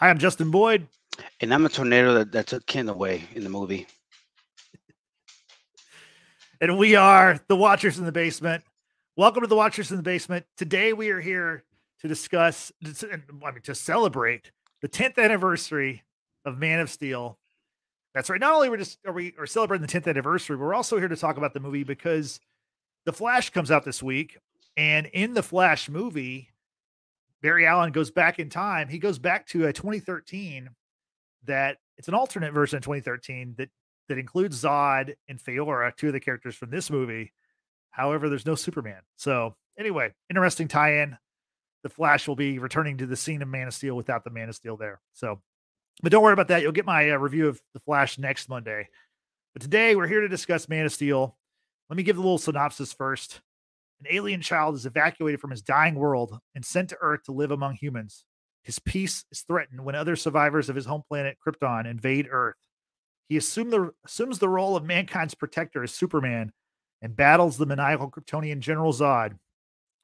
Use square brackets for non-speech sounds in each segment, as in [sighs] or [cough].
Hi, I'm Justin Boyd. And I'm a tornado that, that took Ken away in the movie. And we are the Watchers in the Basement. Welcome to the Watchers in the Basement. Today we are here to discuss, I mean, to celebrate the 10th anniversary of Man of Steel. That's right. Not only we're just are we are celebrating the 10th anniversary, we're also here to talk about the movie because the Flash comes out this week, and in the Flash movie, Barry Allen goes back in time. He goes back to a 2013 that it's an alternate version of 2013 that that includes Zod and Faora, two of the characters from this movie. However, there's no Superman. So anyway, interesting tie-in. The Flash will be returning to the scene of Man of Steel without the Man of Steel there. So, but don't worry about that. You'll get my uh, review of the Flash next Monday. But today we're here to discuss Man of Steel. Let me give the little synopsis first. An alien child is evacuated from his dying world and sent to Earth to live among humans. His peace is threatened when other survivors of his home planet, Krypton, invade Earth. He the, assumes the role of mankind's protector as Superman and battles the maniacal Kryptonian General Zod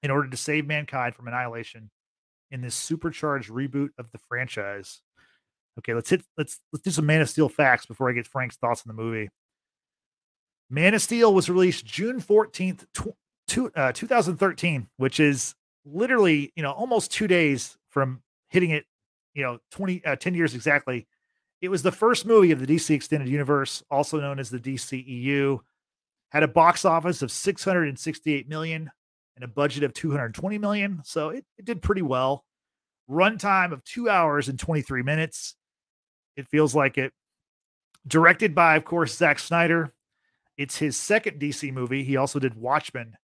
in order to save mankind from annihilation in this supercharged reboot of the franchise. Okay, let's hit let's let's do some Man of Steel facts before I get Frank's thoughts on the movie. Man of Steel was released June 14th, two, uh, 2013, which is literally, you know, almost two days from hitting it, you know, 20, uh, 10 years exactly. It was the first movie of the DC Extended Universe, also known as the DCEU. Had a box office of 668 million and a budget of 220 million. So it, it did pretty well. Runtime of two hours and 23 minutes. It feels like it. Directed by, of course, Zack Snyder. It's his second DC movie. He also did Watchmen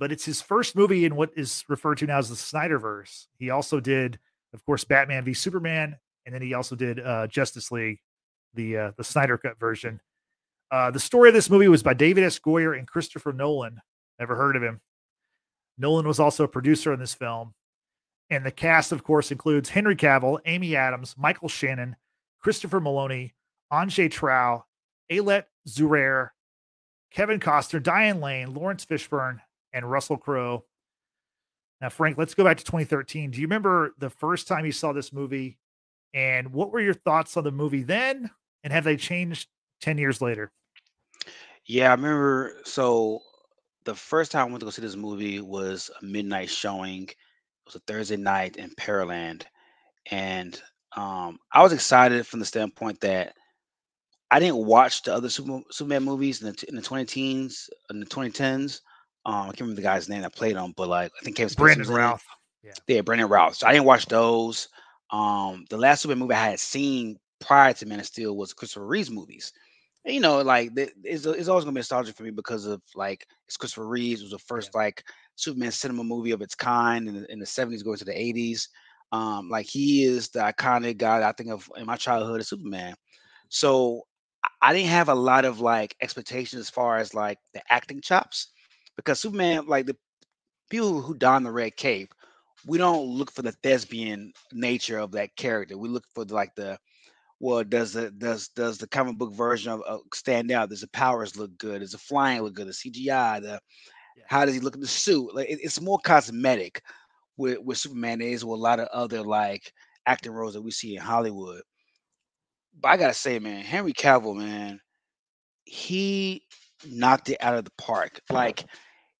but it's his first movie in what is referred to now as the Snyderverse. He also did, of course, Batman v Superman, and then he also did uh, Justice League, the uh, the Snyder cut version. Uh, the story of this movie was by David S. Goyer and Christopher Nolan. Never heard of him. Nolan was also a producer on this film. And the cast, of course, includes Henry Cavill, Amy Adams, Michael Shannon, Christopher Meloni, Antje Traue, Ayelet Zurer, Kevin Costner, Diane Lane, Laurence Fishburne, and Russell Crowe. Now, Frank, let's go back to 2013. Do you remember the first time you saw this movie? And what were your thoughts on the movie then? And have they changed 10 years later? Yeah, I remember. So the first time I went to go see this movie was a midnight showing. It was a Thursday night in Pearland. And um, I was excited from the standpoint that I didn't watch the other Super, Superman movies in the, in the 20 teens, in the 2010s. Um, I can't remember the guy's name that played them, but like I think Kevin Brandon Routh. Yeah. yeah, Brandon Routh. So I didn't watch those. Um, the last Superman movie I had seen prior to Man of Steel was Christopher Reeves movies. And, you know, like it's, it's always gonna be nostalgic for me because of like it's Christopher Reeves. Was the first yeah. like Superman cinema movie of its kind in the, in the 70s going to the 80s. Um, like he is the iconic guy I think of in my childhood as Superman. So I didn't have a lot of like expectations as far as like the acting chops because Superman, like the people who don the red cape, we don't look for the thespian nature of that character. We look for the, like the well, does the does does the comic book version of uh, stand out? Does the powers look good? Does the flying look good? The CGI, the yeah. how does he look in the suit? Like it, it's more cosmetic with with Superman is with a lot of other like acting roles that we see in Hollywood. But I gotta say, man, Henry Cavill, man, he knocked it out of the park. Like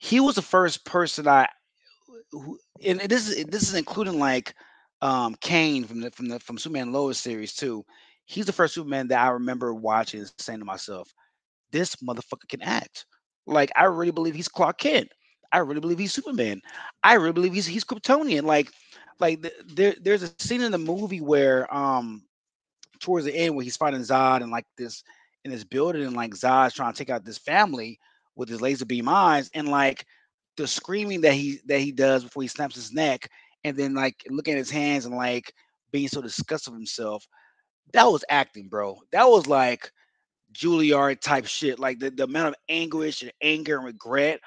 he was the first person I who, and this is this is including like um Kane from the from the from Superman Lois series too. He's the first Superman that I remember watching and saying to myself, "This motherfucker can act." Like I really believe he's Clark Kent. I really believe he's Superman. I really believe he's he's Kryptonian. Like, like the, there there's a scene in the movie where um towards the end where he's fighting Zod and like this in this building and like Zod's trying to take out this family with his laser beam eyes and like the screaming that he that he does before he snaps his neck and then like looking at his hands and like being so disgusted with himself. That was acting bro. That was like Juilliard type shit. Like the, the amount of anguish and anger and regret.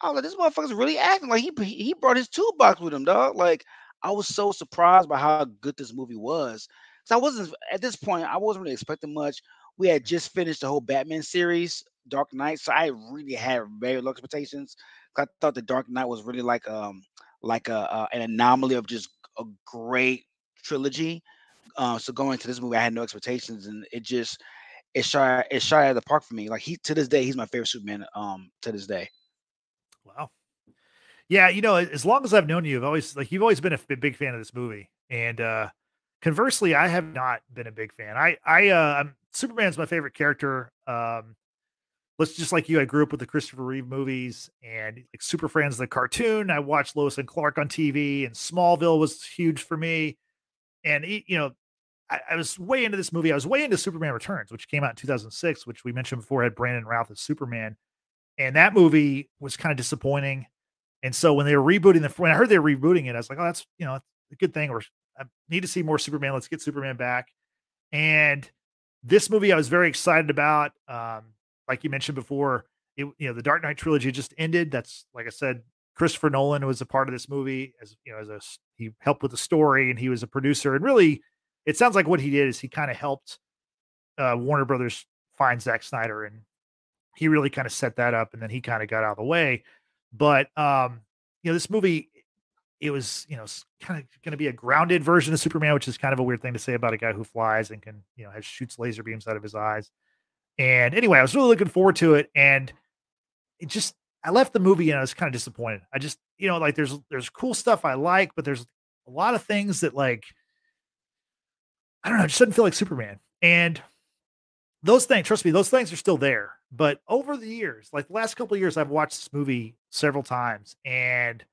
I was like this motherfucker's really acting. Like he he brought his toolbox with him dog like I was so surprised by how good this movie was. So I wasn't at this point I wasn't really expecting much. We had just finished the whole Batman series, Dark Knight, so I really had very low expectations. I thought the Dark Knight was really like um like a, uh, an anomaly of just a great trilogy Uh, so going to this movie, I had no expectations, and it just it shot it shot out of the park for me. Like he to this day, he's my favorite Superman. Um, to this day. Wow. Yeah, you know, as long as I've known you, I've always like you've always been a big fan of this movie, and uh conversely, I have not been a big fan. I I uh I'm Superman's my favorite character. Um, let's just like you, I grew up with the Christopher Reeve movies and like Super Friends, the cartoon. I watched Lois and Clark on TV, and Smallville was huge for me. And you know, I, I, was way into this movie. I was way into Superman Returns, which came out in 2006, which we mentioned before had Brandon Routh as Superman, and that movie was kind of disappointing. And so when they were rebooting the, when I heard they were rebooting it, I was like, oh, that's you know, a good thing. Or I need to see more Superman. Let's get Superman back. And this movie I was very excited about. Um, like you mentioned before, it, you know, the Dark Knight trilogy just ended. That's like I said, Christopher Nolan was a part of this movie as you know, as a he helped with the story and he was a producer. And really, it sounds like what he did is he kind of helped uh, Warner Brothers find Zack Snyder, and he really kind of set that up. And then he kind of got out of the way. But um, you know, this movie it was you know kind of going to be a grounded version of Superman, which is kind of a weird thing to say about a guy who flies and can you know has shoots laser beams out of his eyes. And anyway, I was really looking forward to it, and it just I left the movie and I was kind of disappointed. I just you know like there's there's cool stuff I like, but there's a lot of things that like I don't know, it just doesn't feel like Superman. And those things, trust me, those things are still there. But over the years, like the last couple of years, I've watched this movie several times, and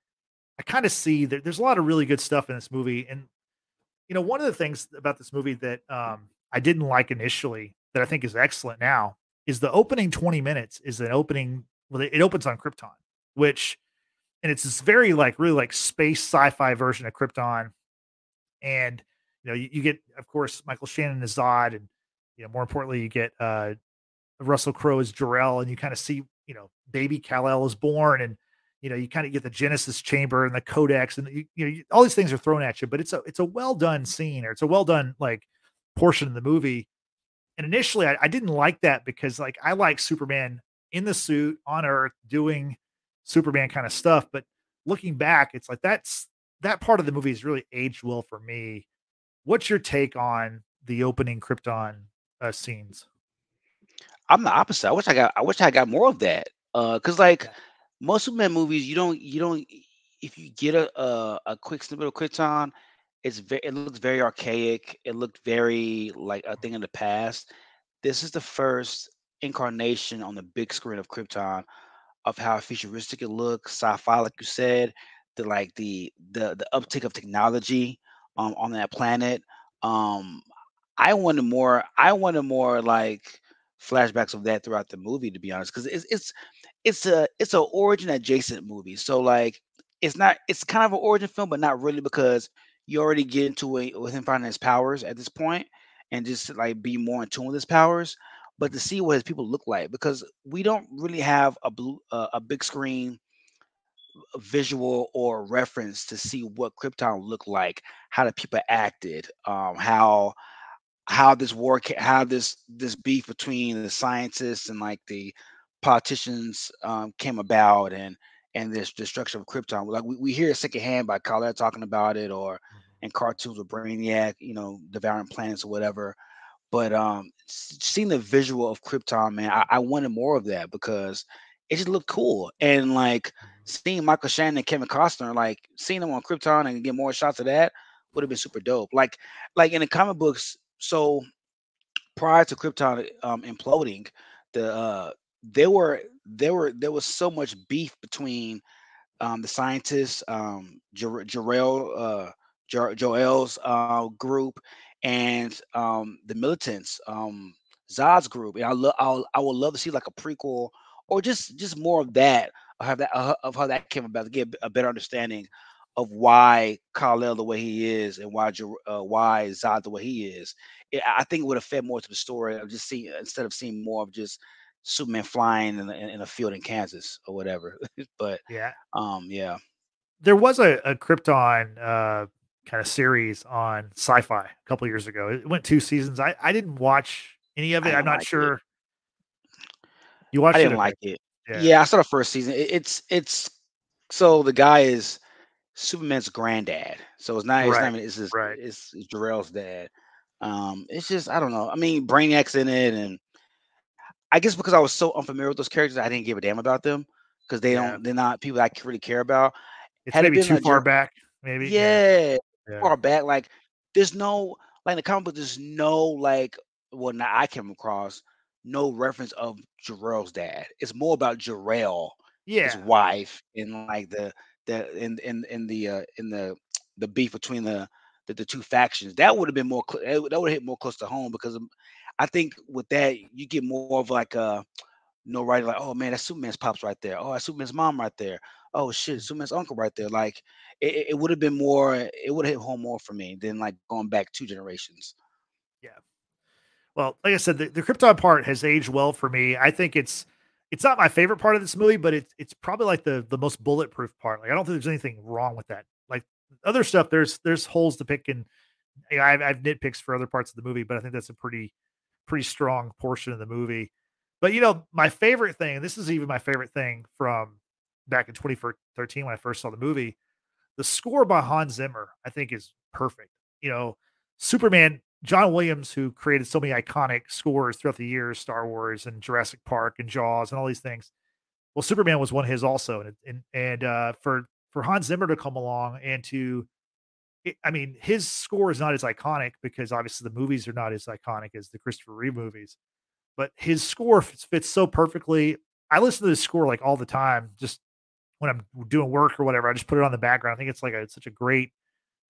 I kind of see that there's a lot of really good stuff in this movie. And, you know, one of the things about this movie that um, I didn't like initially that I think is excellent now is the opening 20 minutes is an opening, well, it opens on Krypton, which, and it's this very like, really like space sci fi version of Krypton. And, you know, you, you, get, of course, Michael Shannon as Zod, and, you know, more importantly, you get uh, Russell Crowe as Jor-El, and you kind of see, you know, baby Kal-El is born and, you know you kind of get the genesis chamber and the codex and you, you know all these things are thrown at you but it's a it's a well done scene or it's a well done like portion of the movie and initially I, I didn't like that because like i like superman in the suit on earth doing superman kind of stuff but looking back it's like that's that part of the movie is really aged well for me. What's your take on the opening krypton uh, scenes? I'm the opposite i wish i got i wish i got more of that uh because like yeah. most Superman movies, you don't you don't if you get a a, a quick snippet of Krypton, it's very it looks very archaic. It looked very like a thing in the past. This is the first incarnation on the big screen of Krypton of how futuristic it looks, sci-fi, like you said, the like the the the uptick of technology um on that planet. Um I wanted more, I wanted more like flashbacks of that throughout the movie, to be honest, because it's it's it's a it's a origin adjacent movie. So like it's not it's kind of an origin film, but not really because you already get into it with him finding his powers at this point and just like be more in tune with his powers. But to see what his people look like, because we don't really have a blue uh, a big screen visual or reference to see what Krypton looked like, how the people acted, um, how how this war, how this this beef between the scientists and like the politicians um, came about and and this destruction of Krypton. Like we, we hear it secondhand by Kal-El talking about it or mm-hmm. In cartoons with Brainiac, you know, devouring planets or whatever. But um seeing the visual of Krypton, man, I, I wanted more of that because it just looked cool. And like mm-hmm. seeing Michael Shannon and Kevin Costner, like seeing them on Krypton and get more shots of that would have been super dope. Like like in the comic books, so prior to Krypton um, imploding, the uh, there were there were there was so much beef between um, the scientists, um, Jor-El, uh, Jor-El's uh, group, and um, the militants, um, Zod's group. And I love I would love to see like a prequel or just just more of that of how that uh, of how that came about to get a better understanding of why Kal-El the way he is and why uh, why Zod the way he is. It, I think it would have fed more to the story of just seeing instead of seeing more of just Superman flying in, in, in a field in Kansas or whatever. [laughs] but yeah, um, yeah, there was a, a Krypton uh, kind of series on Sci-Fi a couple years ago. It went two seasons. I I didn't watch any of it. I'm not like sure. It. You watched? I didn't it like it. Yeah. yeah. I saw the first season. It, it's it's so the guy is Superman's granddad. So it's not. It's right. not even. It's his. Right. It's, it's Jor-El's dad. Um, it's just I don't know. I mean, Brainiac's in it, and I guess because I was so unfamiliar with those characters, I didn't give a damn about them because they yeah. don't. They're not people I really care about. It's Had maybe it too like, far back. Maybe. Yeah, yeah. Far back. Like there's no like in the comic book. There's no like. Well, now I came across no reference of Jor-El's dad. It's more about Jor-El, yeah. his wife, and like the the in in in the uh, in the the beef between the the, the two factions. That would have been more that would have hit more close to home because I think with that you get more of like a no right like oh man that's Superman's pops right there oh that's Superman's mom right there oh shit mm-hmm. Superman's uncle right there like it, it would have been more it would have hit home more for me than like going back two generations. Yeah. Well, like I said, the, the Krypton part has aged well for me. I think it's it's not my favorite part of this movie, but it's it's probably like the the most bulletproof part. Like I don't think there's anything wrong with that. Like other stuff, there's there's holes to pick, and you know, I've, I've nitpicks for other parts of the movie, but I think that's a pretty pretty strong portion of the movie. But you know, my favorite thing, this is even my favorite thing from back in 2013 when I first saw the movie, the score by Hans Zimmer, I think is perfect. You know, Superman John Williams, who created so many iconic scores throughout the years, Star Wars and Jurassic Park and Jaws and all these things. Well, Superman was one of his also, and and, and uh, for for Hans Zimmer to come along and to, I mean, his score is not as iconic because obviously the movies are not as iconic as the Christopher Reeve movies, but his score fits, fits so perfectly. I listen to this score like all the time, just when I'm doing work or whatever. I just put it on the background. I think it's like a, it's such a great,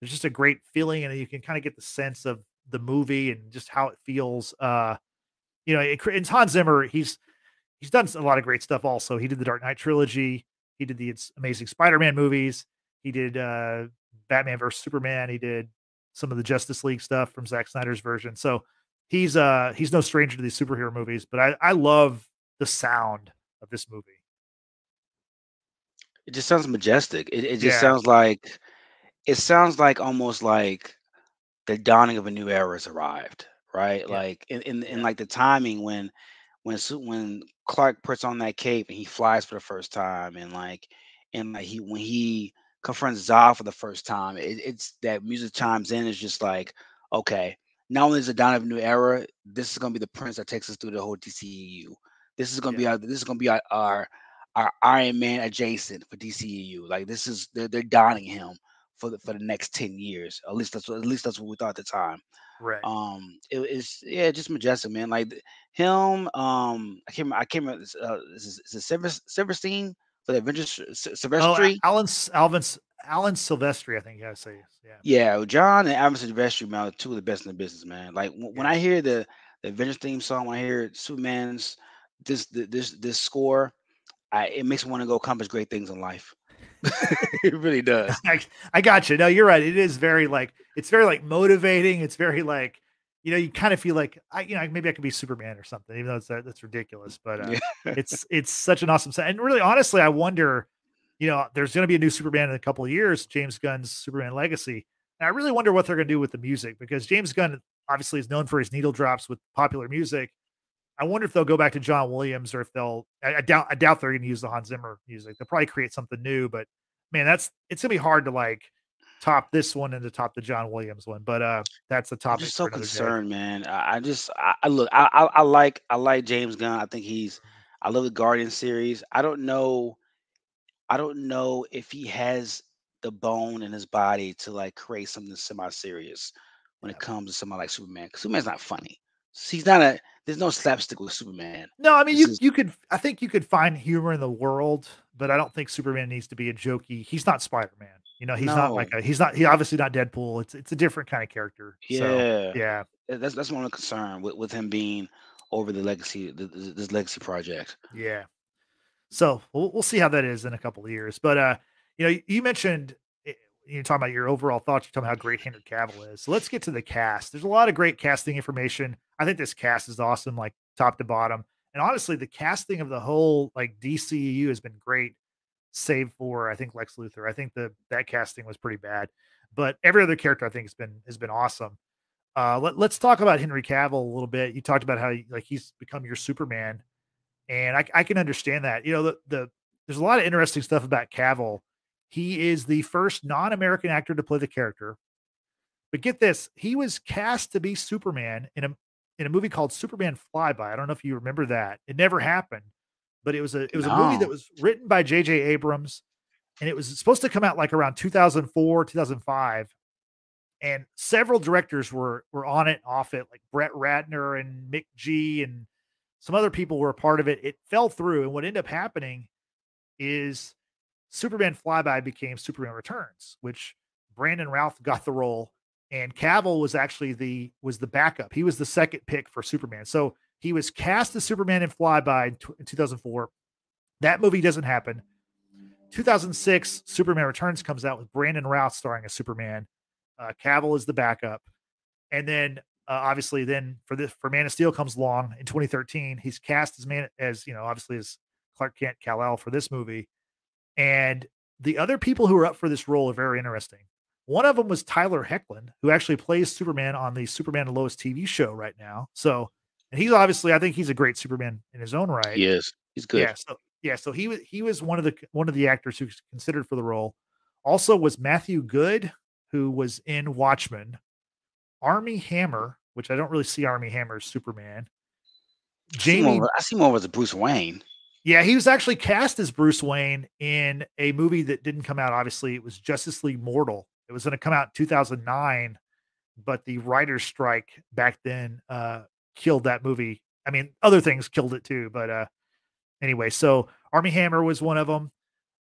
it's just a great feeling, and you can kind of get the sense of the movie and just how it feels. Uh, you know, it, it's Hans Zimmer. He's he's done a lot of great stuff. Also, he did the Dark Knight trilogy. He did the Amazing Spider-Man movies. He did uh, Batman versus Superman. He did some of the Justice League stuff from Zack Snyder's version. So he's uh he's no stranger to these superhero movies. But I I love the sound of this movie. It just sounds majestic. It it just yeah. sounds like it sounds like almost like the dawning of a new era has arrived, right? Yeah. Like in, in in like the timing when when when Clark puts on that cape and he flies for the first time, and like and like he when he confronts Zod for the first time, it, it's that music chimes in. It's just like okay, not only is it dawn of a new era, this is gonna be the prince that takes us through the whole DCEU. This is gonna yeah. be our this is gonna be our, our our Iron Man adjacent for DCEU. Like this is they're, they're donning him for the for the next 10 years. At least that's what at least that's what we thought at the time. Right. Um it is yeah, just majestic, man. Like him, um I came I came uh is, is it Silverstein for the Avengers Silvestri? Oh, Alan Alvin Alan Silvestri, I think you gotta say. Yeah. Yeah, John and Alan Silvestri, man, two of the best in the business, man. Like w- yeah. when I hear the the Avengers theme song, when I hear Superman's this this this score, I, it makes me want to go accomplish great things in life. [laughs] it really does. [laughs] I, I got you. No, you're right. It is very like it's very like motivating. It's very like you know you kind of feel like I you know maybe I could be Superman or something. Even though it's that, that's ridiculous, but uh, yeah. [laughs] it's it's such an awesome set. And really, honestly, I wonder. You know, there's going to be a new Superman in a couple of years. James Gunn's Superman Legacy. And I really wonder what they're going to do with the music because James Gunn obviously is known for his needle drops with popular music. I wonder if they'll go back to John Williams or if they'll. I, I doubt. I doubt they're going to use the Hans Zimmer music. They'll probably create something new. But man, that's it's gonna be hard to like top this one and to top the John Williams one. But uh, that's the topic. I'm just so concerned, day. man. I, just I, I look. I, I, I like I like James Gunn. I think he's. I love the Guardian series. I don't know. I don't know if he has the bone in his body to like create something semi-serious when yeah. it comes to somebody like Superman. Because Superman's not funny. He's not a there's no slapstick with Superman. No, I mean this you is, you could I think you could find humor in the world, but I don't think Superman needs to be a jokey. He's not Spider Man. You know, he's no. not like a he's not he obviously not Deadpool. It's it's a different kind of character. Yeah, so, yeah. That's that's one of the concern with with him being over the legacy this, this legacy project. Yeah. So we'll we'll see how that is in a couple of years. But uh, you know, you mentioned you're talking about your overall thoughts. You're talking about how great Henry Cavill is. So let's get to the cast. There's a lot of great casting information. I think this cast is awesome, like top to bottom. And honestly, the casting of the whole like DCU has been great, save for I think Lex Luthor. I think the that casting was pretty bad, but every other character I think has been has been awesome. Uh, let, us talk about Henry Cavill a little bit. You talked about how like he's become your Superman, and I, I can understand that. You know, the the there's a lot of interesting stuff about Cavill he is the first non American actor to play the character. But get this, he was cast to be Superman in a in a movie called Superman Flyby. I don't know if you remember that. It never happened, but it was a it was no. a movie that was written by J.J. Abrams, and it was supposed to come out like around 2004, 2005. And several directors were were on it, off it, like Brett Ratner and Mick G. and some other people were a part of it. It fell through, and what ended up happening is Superman Flyby became Superman Returns, which Brandon Routh got the role, and Cavill was actually the was the backup. He was the second pick for Superman. So he was cast as Superman in Flyby in, in 2004. That movie doesn't happen. 2006, Superman Returns comes out with Brandon Routh starring as Superman. Uh, Cavill is the backup, and then uh, obviously, then for this for Man of Steel comes along in 2013. He's cast as man as you know, obviously as Clark Kent Kal El for this movie, and the other people who are up for this role are very interesting. One of them was Tyler Hoechlin, who actually plays Superman on the Superman and Lois TV show right now. So, and he's obviously, I think he's a great Superman in his own right. He is. He's good. Yeah. So, yeah. So he was he was one of the one of the actors who's considered for the role. Also was Matthew Goode, who was in Watchmen. Armie Hammer, which I don't really see Armie Hammer as Superman. Jamie, I see more as a Bruce Wayne. Yeah, he was actually cast as Bruce Wayne in a movie that didn't come out. Obviously, it was Justice League Mortal. It was going to come out in 2009, but the writer's strike back then uh, killed that movie. I mean, other things killed it too, but uh, anyway. So Armie Hammer was one of them.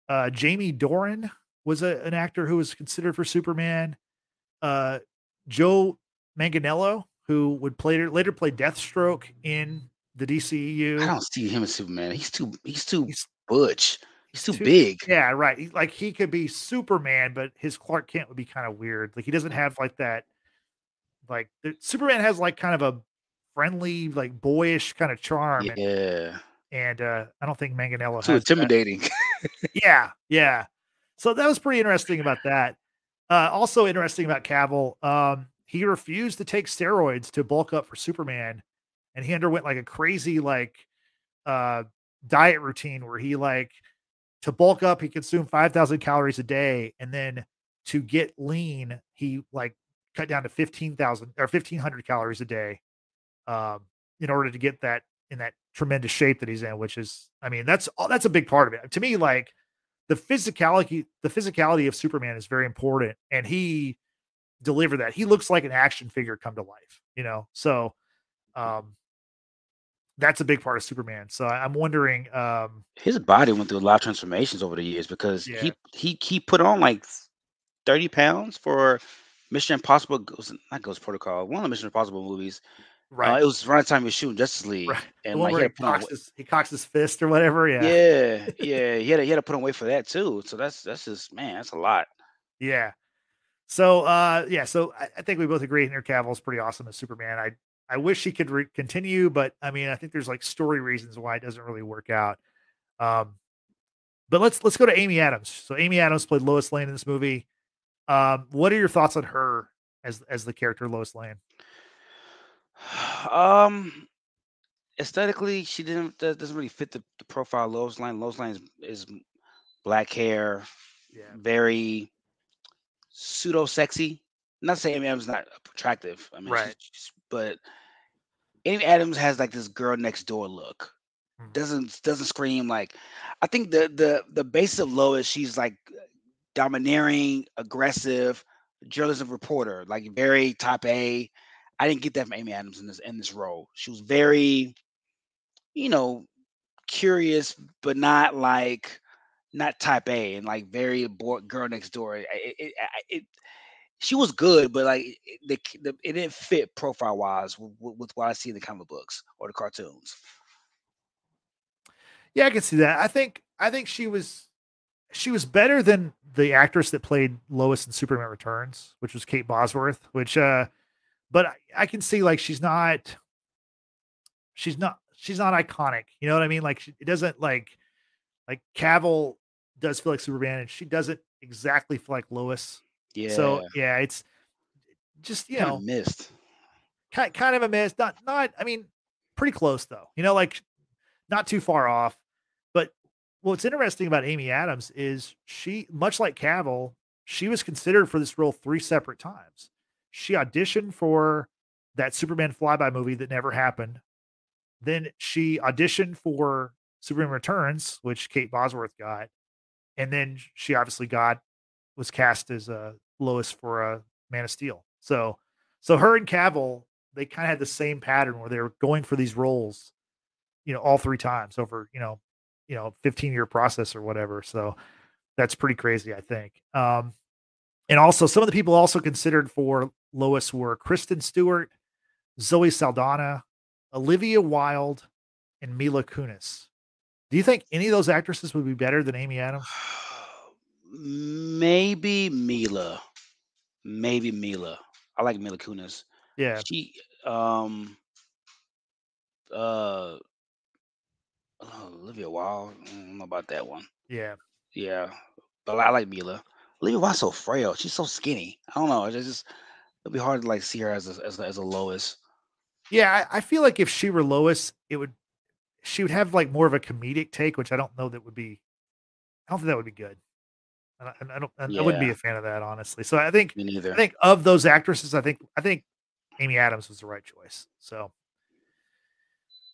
Uh, Jamie Dornan was a, an actor who was considered for Superman. Uh, Joe Manganiello, who would play later play Deathstroke in the DCEU. I don't see him as Superman. He's too he's too he's, butch. He's too, too, big. Yeah, right. like he could be Superman, but his Clark Kent would be kind of weird. Like he doesn't have like that. Like the, Superman has like kind of a friendly, like boyish kind of charm. Yeah. And, and uh I don't think Manganiello too intimidating. [laughs] yeah, yeah. So that was pretty interesting about that. Uh, also interesting about Cavill, um, he refused to take steroids to bulk up for Superman, and he underwent like a crazy like uh, diet routine where he like to bulk up he consumed five thousand calories a day, and then to get lean he like cut down to fifteen thousand or fifteen hundred calories a day, um, in order to get that in that tremendous shape that he's in. Which is, I mean, that's all that's a big part of it to me. Like the physicality the physicality of Superman is very important, and he delivered that. He looks like an action figure come to life, you know. So, um, that's a big part of Superman. So I'm wondering. Um, His body went through a lot of transformations over the years because yeah. he he he put on like thirty pounds for Mission Impossible. Goes not Ghost Protocol. One of the Mission Impossible movies. Uh, right. Uh, it was around the time he was shooting Justice League, right. and like he, he, cocks his, he, cocks his, fist or whatever. Yeah, yeah, yeah. he had to, he had to put on weight for that too. So that's that's just man, that's a lot. Yeah. So uh, yeah. So I, I think we both agree Henry Cavill is pretty awesome as Superman. I I wish he could re- continue, but I mean, I think there's like story reasons why it doesn't really work out. Um, but let's let's go to Amy Adams. So Amy Adams played Lois Lane in this movie. Um, what are your thoughts on her as as the character Lois Lane? Um, aesthetically, she didn't doesn't really fit the, the profile Lois Lane. Lois Lane is, is black hair, yeah. very pseudo sexy. Not saying Amy Adams not attractive. I mean, right. She's, but Amy Adams has like this girl next door look. Mm-hmm. Doesn't doesn't scream like. I think the the the basis of Lois, she's like domineering, aggressive, journalism reporter, like very top A I didn't get that from Amy Adams in this in this role. She was very, you know, curious, but not like not type A and like very bored girl next door. It, it, it, she was good, but like the, the it didn't fit profile wise with, with, what I see in the comic books or the cartoons. Yeah, I can see that. I think I think she was she was better than the actress that played Lois in Superman Returns, which was Kate Bosworth, which uh but I, I can see like she's not she's not she's not iconic. You know what I mean? Like she, it doesn't like like Cavill does feel like Superman, and she doesn't exactly feel like Lois. Yeah. So yeah, it's just you kind know missed. Kind kind of a miss. Not not. I mean, pretty close though. You know, like not too far off. But what's interesting about Amy Adams is she, much like Cavill, she was considered for this role three separate times. she auditioned for that Superman flyby movie that never happened. Then she auditioned for Superman Returns, which Kate Bosworth got, and then she obviously got was cast as uh, Lois for a uh, Man of Steel. So, so her and Cavill they kind of had the same pattern where they were going for these roles, you know, all three times over you know, you know, fifteen year process or whatever. So that's pretty crazy, I think. Um, and also some of the people also considered for Lois were Kristen Stewart, Zoe Saldana, Olivia Wilde, and Mila Kunis. Do you think any of those actresses would be better than Amy Adams? [sighs] [sighs] Maybe Mila. Maybe Mila. I like Mila Kunis. Yeah. She um uh oh, Olivia Wilde. I don't know about that one. Yeah. Yeah. But I like Mila. Olivia Wilde's so frail. She's so skinny. I don't know. It's just it'll be hard to like see her as a as a, as a Lois. Yeah, I, I feel like if she were Lois, it would she would have like more of a comedic take, which I don't know that would be. I don't think that would be good. I, I don't. I, yeah. I wouldn't be a fan of that honestly. So I think. Me neither. I think of those actresses, I think I think Amy Adams was the right choice. So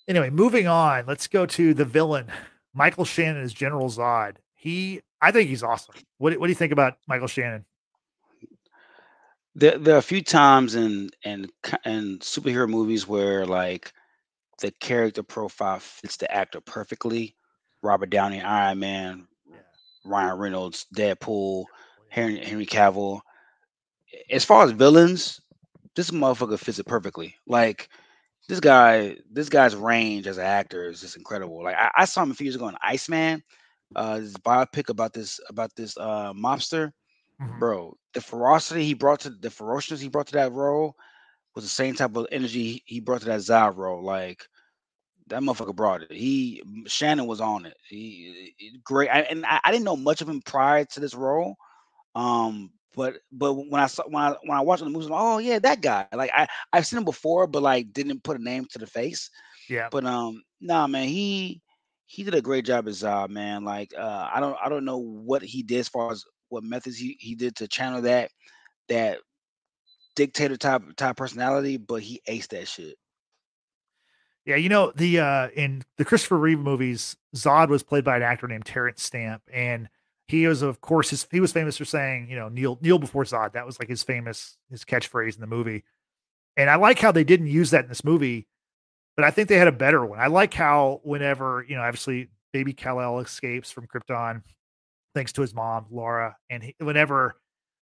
anyway, moving on. Let's go to the villain, Michael Shannon as General Zod. He, I think he's awesome. What What do you think about Michael Shannon? There, there are a few times in in in superhero movies where like the character profile fits the actor perfectly. Robert Downey, Iron Man. Ryan Reynolds, Deadpool, Henry, Henry Cavill. As far as villains, this motherfucker fits it perfectly. Like this guy, this guy's range as an actor is just incredible. Like I, I saw him a few years ago in Iceman, uh, this biopic about this about this uh mobster. Mm-hmm. Bro, the ferocity he brought to the ferociousness he brought to that role was the same type of energy he brought to that Zod role. Like that motherfucker brought it. He Shannon was on it. He, he great, I, and I, I, didn't know much of him prior to this role. Um, but but when I saw when I when I watched the movie, I'm like, oh yeah, that guy. Like I I've seen him before, but like didn't put a name to the face. Yeah. But um, nah, man, he he did a great job as Zod, man. Like uh, I don't I don't know what he did as far as what methods he, he did to channel that that dictator type type personality, but he aced that shit. Yeah, you know the uh in the Christopher Reeve movies, Zod was played by an actor named Terence Stamp, and he was of course his, he was famous for saying you know kneel kneel before Zod. That was like his famous his catchphrase in the movie, and I like how they didn't use that in this movie, but I think they had a better one. I like how whenever you know obviously Baby Kal El escapes from Krypton, thanks to his mom Laura, and he, whenever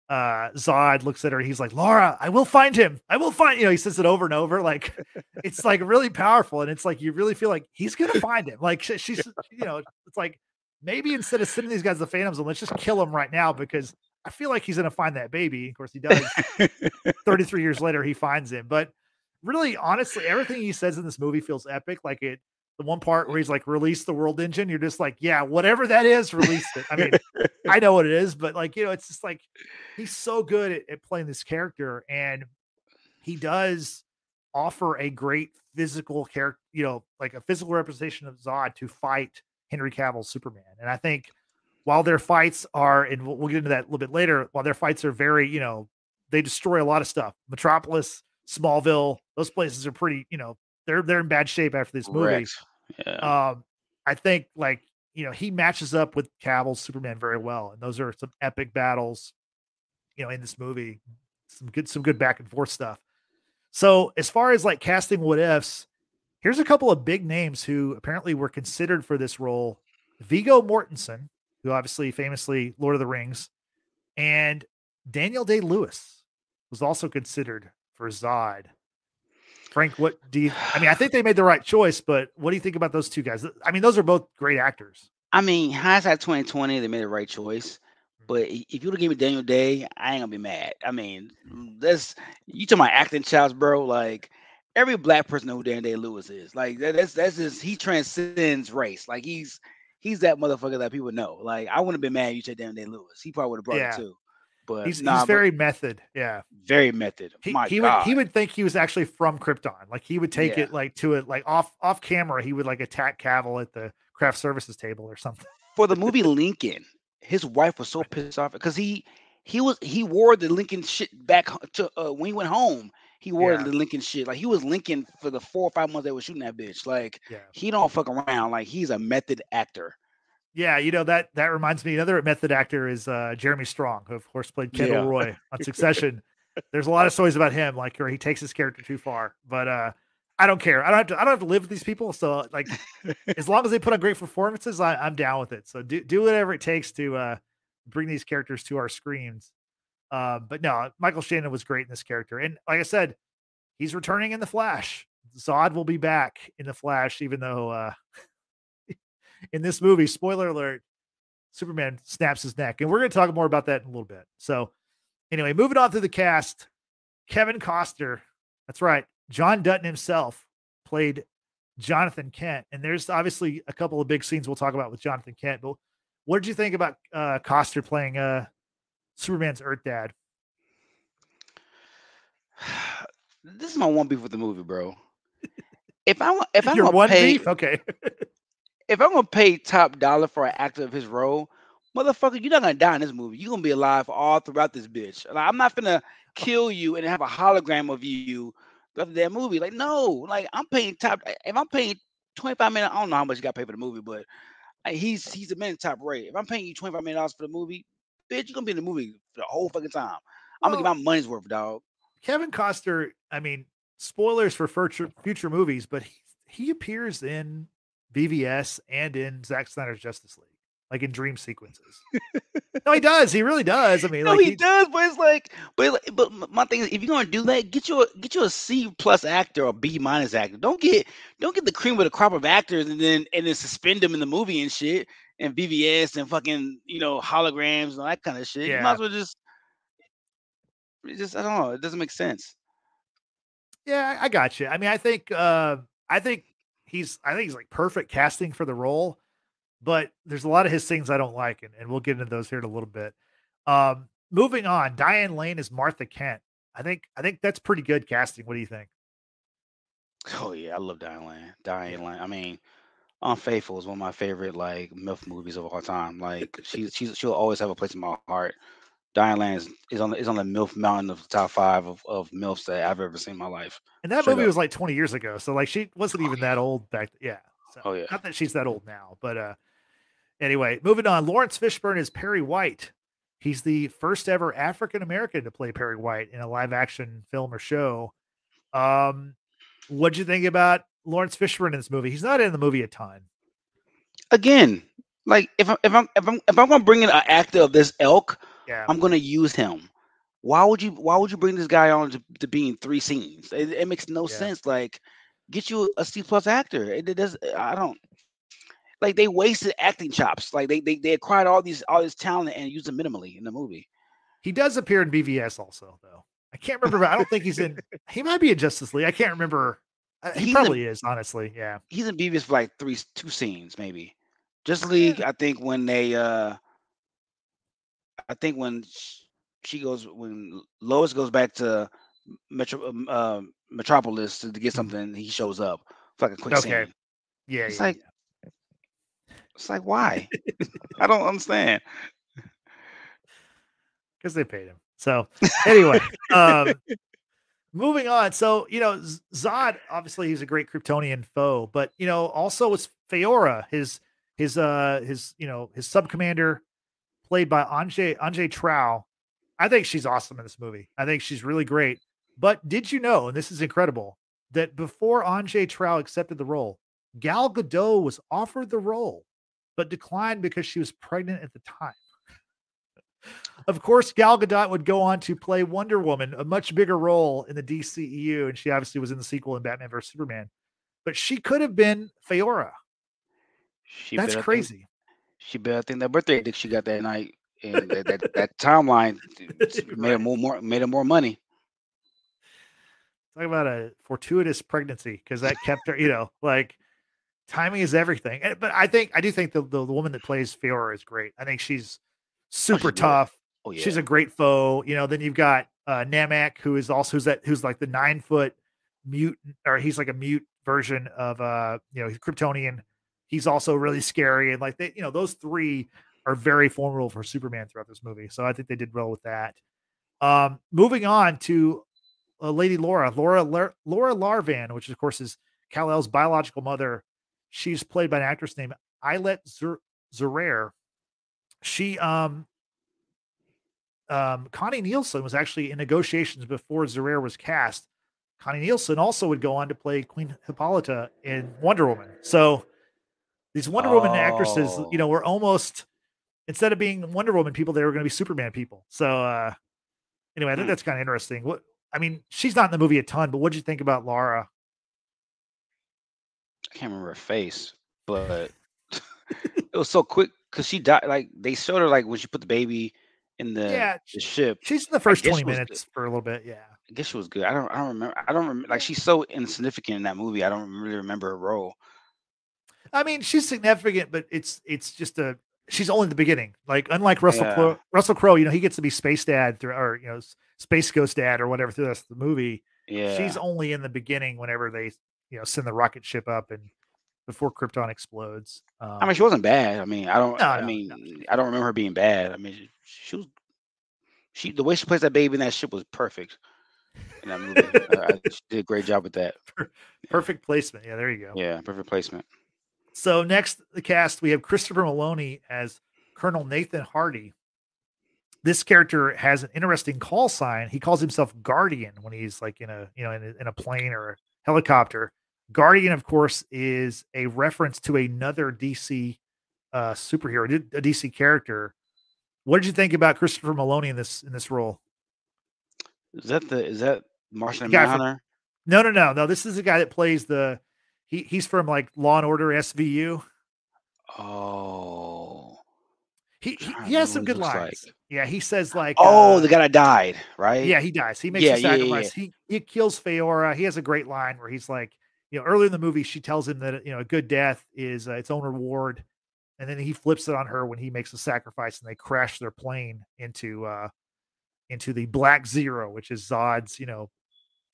uh Zod looks at her, he's like, Laura, I will find him. I will find, you know, he says it over and over. Like it's like really powerful. And it's like you really feel like he's gonna find him. Like she's you know, it's like maybe instead of sending these guys the phantoms, let's just kill him right now because I feel like he's gonna find that baby. Of course, he does. [laughs] 33 years later, he finds him. But really, honestly, everything he says in this movie feels epic. Like it the one part where he's like release the world engine you're just like yeah whatever that is release it. I mean [laughs] i know what it is but like you know it's just like he's so good at, at, playing this character and he does offer a great physical character you know like a physical representation of zod to fight henry cavill's superman and i think while their fights are and we'll, we'll get into that a little bit later while their fights are very you know they destroy a lot of stuff. Metropolis smallville those places are pretty you know they're they're in bad shape after this movie. Yeah. Um, I think like you know he matches up with Cavill's Superman very well, and those are some epic battles. You know, in this movie, some good some good back and forth stuff. So as far as like casting what ifs, here's a couple of big names who apparently were considered for this role: Viggo Mortensen, who obviously famously Lord of the Rings, and Daniel Day Lewis was also considered for Zod. Frank, what do you? I mean, I think they made the right choice, but what do you think about those two guys? I mean, those are both great actors. I mean, hindsight twenty twenty, they made the right choice. Mm-hmm. But if you would have given me Daniel Day, I ain't gonna be mad. I mean, that's you talking about acting chops, bro. Like every black person know who Daniel Day Lewis is. Like that, that's that's just he transcends race. Like he's he's that motherfucker that people know. Like I wouldn't have been mad you said Daniel Day Lewis. He probably would have brought yeah. it too. But he's, nah, he's very method. Yeah. Very method. He, My he God. would he would think he was actually from Krypton. Like he would take yeah. it like to it like off off camera. He would like attack Cavill at the craft services table or something. For the movie Lincoln, his wife was so pissed off because he he was he wore the Lincoln shit back to uh, when he went home. He wore Yeah. the Lincoln shit like he was Lincoln for the four or five months they were shooting that bitch. Like Yeah. he don't fuck around. Like he's a method actor. Yeah, you know that that reminds me. Another method actor is uh, Jeremy Strong, who of course played Kendall Yeah. Roy on Succession. There's a lot of stories about him, like where he takes his character too far. But uh, I don't care. I don't have to. I don't have to live with these people. So like, [laughs] as long as they put on great performances, I, I'm down with it. So do do whatever it takes to uh, bring these characters to our screens. Uh, but no, Michael Shannon was great in this character, and like I said, he's returning in the Flash. Zod will be back in the Flash, even though uh, in this movie, spoiler alert, Superman snaps his neck. And we're going to talk more about that in a little bit. So, anyway, moving on through the cast, Kevin Costner. That's right. John Dutton himself played Jonathan Kent. And there's obviously a couple of big scenes we'll talk about with Jonathan Kent. But what did you think about uh, Costner playing uh, Superman's Earth Dad? [sighs] this is my one beef with the movie, bro. If I'm if [laughs] I'm Your gonna one pay beef? Okay. [laughs] if I'm gonna pay top dollar for an actor of his role, motherfucker, you're not gonna die in this movie. You're gonna be alive all throughout this bitch. Like, I'm not gonna kill you and have a hologram of you throughout that movie. Like, no, like I'm paying top. Eh, if I'm paying 25 minutes, I don't know how much you got paid for the movie, but like, he's he's a minute top rate. If I'm paying you 25 million dollars for the movie, bitch, you're gonna be in the movie for the whole fucking time. I'm gonna get my money's worth, dog. Kevin Costner, I mean, spoilers for future future movies, but he, he appears in BVS and in Zack Snyder's Justice League, like in dream sequences. no, he [laughs] does. He really does. I mean, No, like he, he- does, but it's like, but but my thing is, if you're gonna do that, get you a get you a C plus actor or B minus actor. Don't get don't get the cream of the crop of actors and then and then suspend them in the movie and shit and BVS and fucking you know holograms and all that kind of shit. You Yeah. might as well just just I don't know. It doesn't make sense. yeah, I I got you. I mean, I think uh, I think he's I think he's like perfect casting for the role, but there's a lot of his things I don't like, and, and we'll get into those here in a little bit. Um, moving on, Diane Lane is Martha Kent. I think I think that's pretty good casting. What do you think? Oh yeah, I love Diane Lane. Diane Lane. I mean, Unfaithful is one of my favorite like MILF movies of all time. Like she's she's she'll always have a place in my heart. Diane Lane is, is on the is on the MILF mountain of the top five of, of MILFs that I've ever seen in my life. And that Straight movie up. was like 20 years ago. So like she wasn't even that old back yeah. So Oh yeah. not that she's that old now, but uh anyway, moving on. Laurence Fishburne is Perry White. He's the first ever African American to play Perry White in a live action film or show. Um what'd you think about Laurence Fishburne in this movie? He's not in the movie a ton. Again, like if I'm if I'm if I'm if I'm gonna bring in an actor of this elk, Yeah. I'm gonna use him. Why would you why would you bring this guy on to, to be in three scenes? It, it makes no Yeah. sense. Like get you a C plus actor. It, it does I don't like they wasted acting chops. Like they they they acquired all these all this talent and used them minimally in the movie. He does appear in BVS also, though. I can't remember. but I don't think he's in. He might be in Justice League. I can't remember. Uh, He He's in- probably is, honestly. Yeah. He's in BVS for like three two scenes maybe. Just League, I think when they uh I think when she goes when Lois goes back to Metro um, uh, Metropolis to, to get something, he shows up for like a quick Okay. scene. Yeah. It's yeah, like it's like why? [laughs] I don't understand. because they paid him. So anyway, um, moving on. So you know, Zod obviously he's a great Kryptonian foe, but you know also was Faora, his his uh his you know his sub commander, played by Antje Antje Traue. I think she's awesome in this movie. I think she's really great. But did you know, and this is incredible, that before Antje Traue accepted the role, Gal Gadot was offered the role, but declined because she was pregnant at the time. [laughs] Of course, Gal Gadot would go on to play Wonder Woman, a much bigger role in the DCEU, and she obviously was in the sequel in Batman vs Superman. But she could have been Faora. She That's crazy. She better think that birthday that she got that night and that, that, that timeline [laughs] made her more, more made her more money. Talk about a fortuitous pregnancy because that kept her, you know, like timing is everything. And- But I think I do think the, the, the woman that plays Faora is great. I think she's super good. tough. Oh yeah. She's a great foe. You know, then you've got uh Nam-Ek, who is also who's that who's like the nine foot mutant, or he's like a mute version of uh, you know, he's Kryptonian. He's also really scary. And like they, you know, those three are very formidable for Superman throughout this movie. So I think they did well with that. Um, moving on to uh, Lady Laura, Laura Laura Larvan, which of course is Kal El's biological mother. She's played by an actress named Ayelet Zurer. She um um Connie Nielsen was actually in negotiations before Zurer was cast. Connie Nielsen also would go on to play Queen Hippolyta in Wonder Woman. So these Wonder oh. Woman actresses, you know, were almost instead of being Wonder Woman people, they were going to be Superman people. So uh anyway, I think hmm. that's kind of interesting. What I mean, she's not in the movie a ton, but what'd you think about Laura? I can't remember her face, but [laughs] it was so quick because she died. Like they showed her like when she put the baby in the, yeah, the ship. She's in the first twenty minutes for a little bit. Yeah, I guess she was good. I don't. I don't remember. I don't remember. Like she's so insignificant in that movie. I don't really remember her role. I mean, she's significant, but it's it's just a she's only the beginning. Like unlike Russell yeah. Crowe, Russell Crowe, you know, he gets to be space dad through, or you know, space ghost dad or whatever through the rest of the movie. Yeah, she's only in the beginning whenever they, you know, send the rocket ship up and before Krypton explodes. Um, I mean, she wasn't bad. I mean, I don't. No, I no, mean, no. I don't remember her being bad. I mean, she, she, was. She the way she plays that baby in that ship was perfect. In that movie, uh, [laughs] she did a great job with that. Perfect placement. Yeah, there you go. Yeah, perfect placement. So next, the cast we have Christopher Meloni as Colonel Nathan Hardy. This character has an interesting call sign. He calls himself Guardian when he's like in a you know in a, in a plane or a helicopter. Guardian, of course, is a reference to another DC uh, superhero, a DC character. What did you think about Christopher Meloni in this in this role? Is that the is that Martian Manhunter? No, no, no, no. This is the guy that plays the he he's from like Law and Order SVU. Oh. He he, he has some good lines. Like. Yeah, he says like Oh, uh, the guy that died, right? Yeah, he dies. He makes yeah, a sacrifice. Yeah, yeah, he he kills Faora. He has a great line where he's like, you know, earlier in the movie, she tells him that you know a good death is uh, its own reward, and then he flips it on her when he makes a sacrifice and they crash their plane into uh into the Black Zero, which is Zod's you know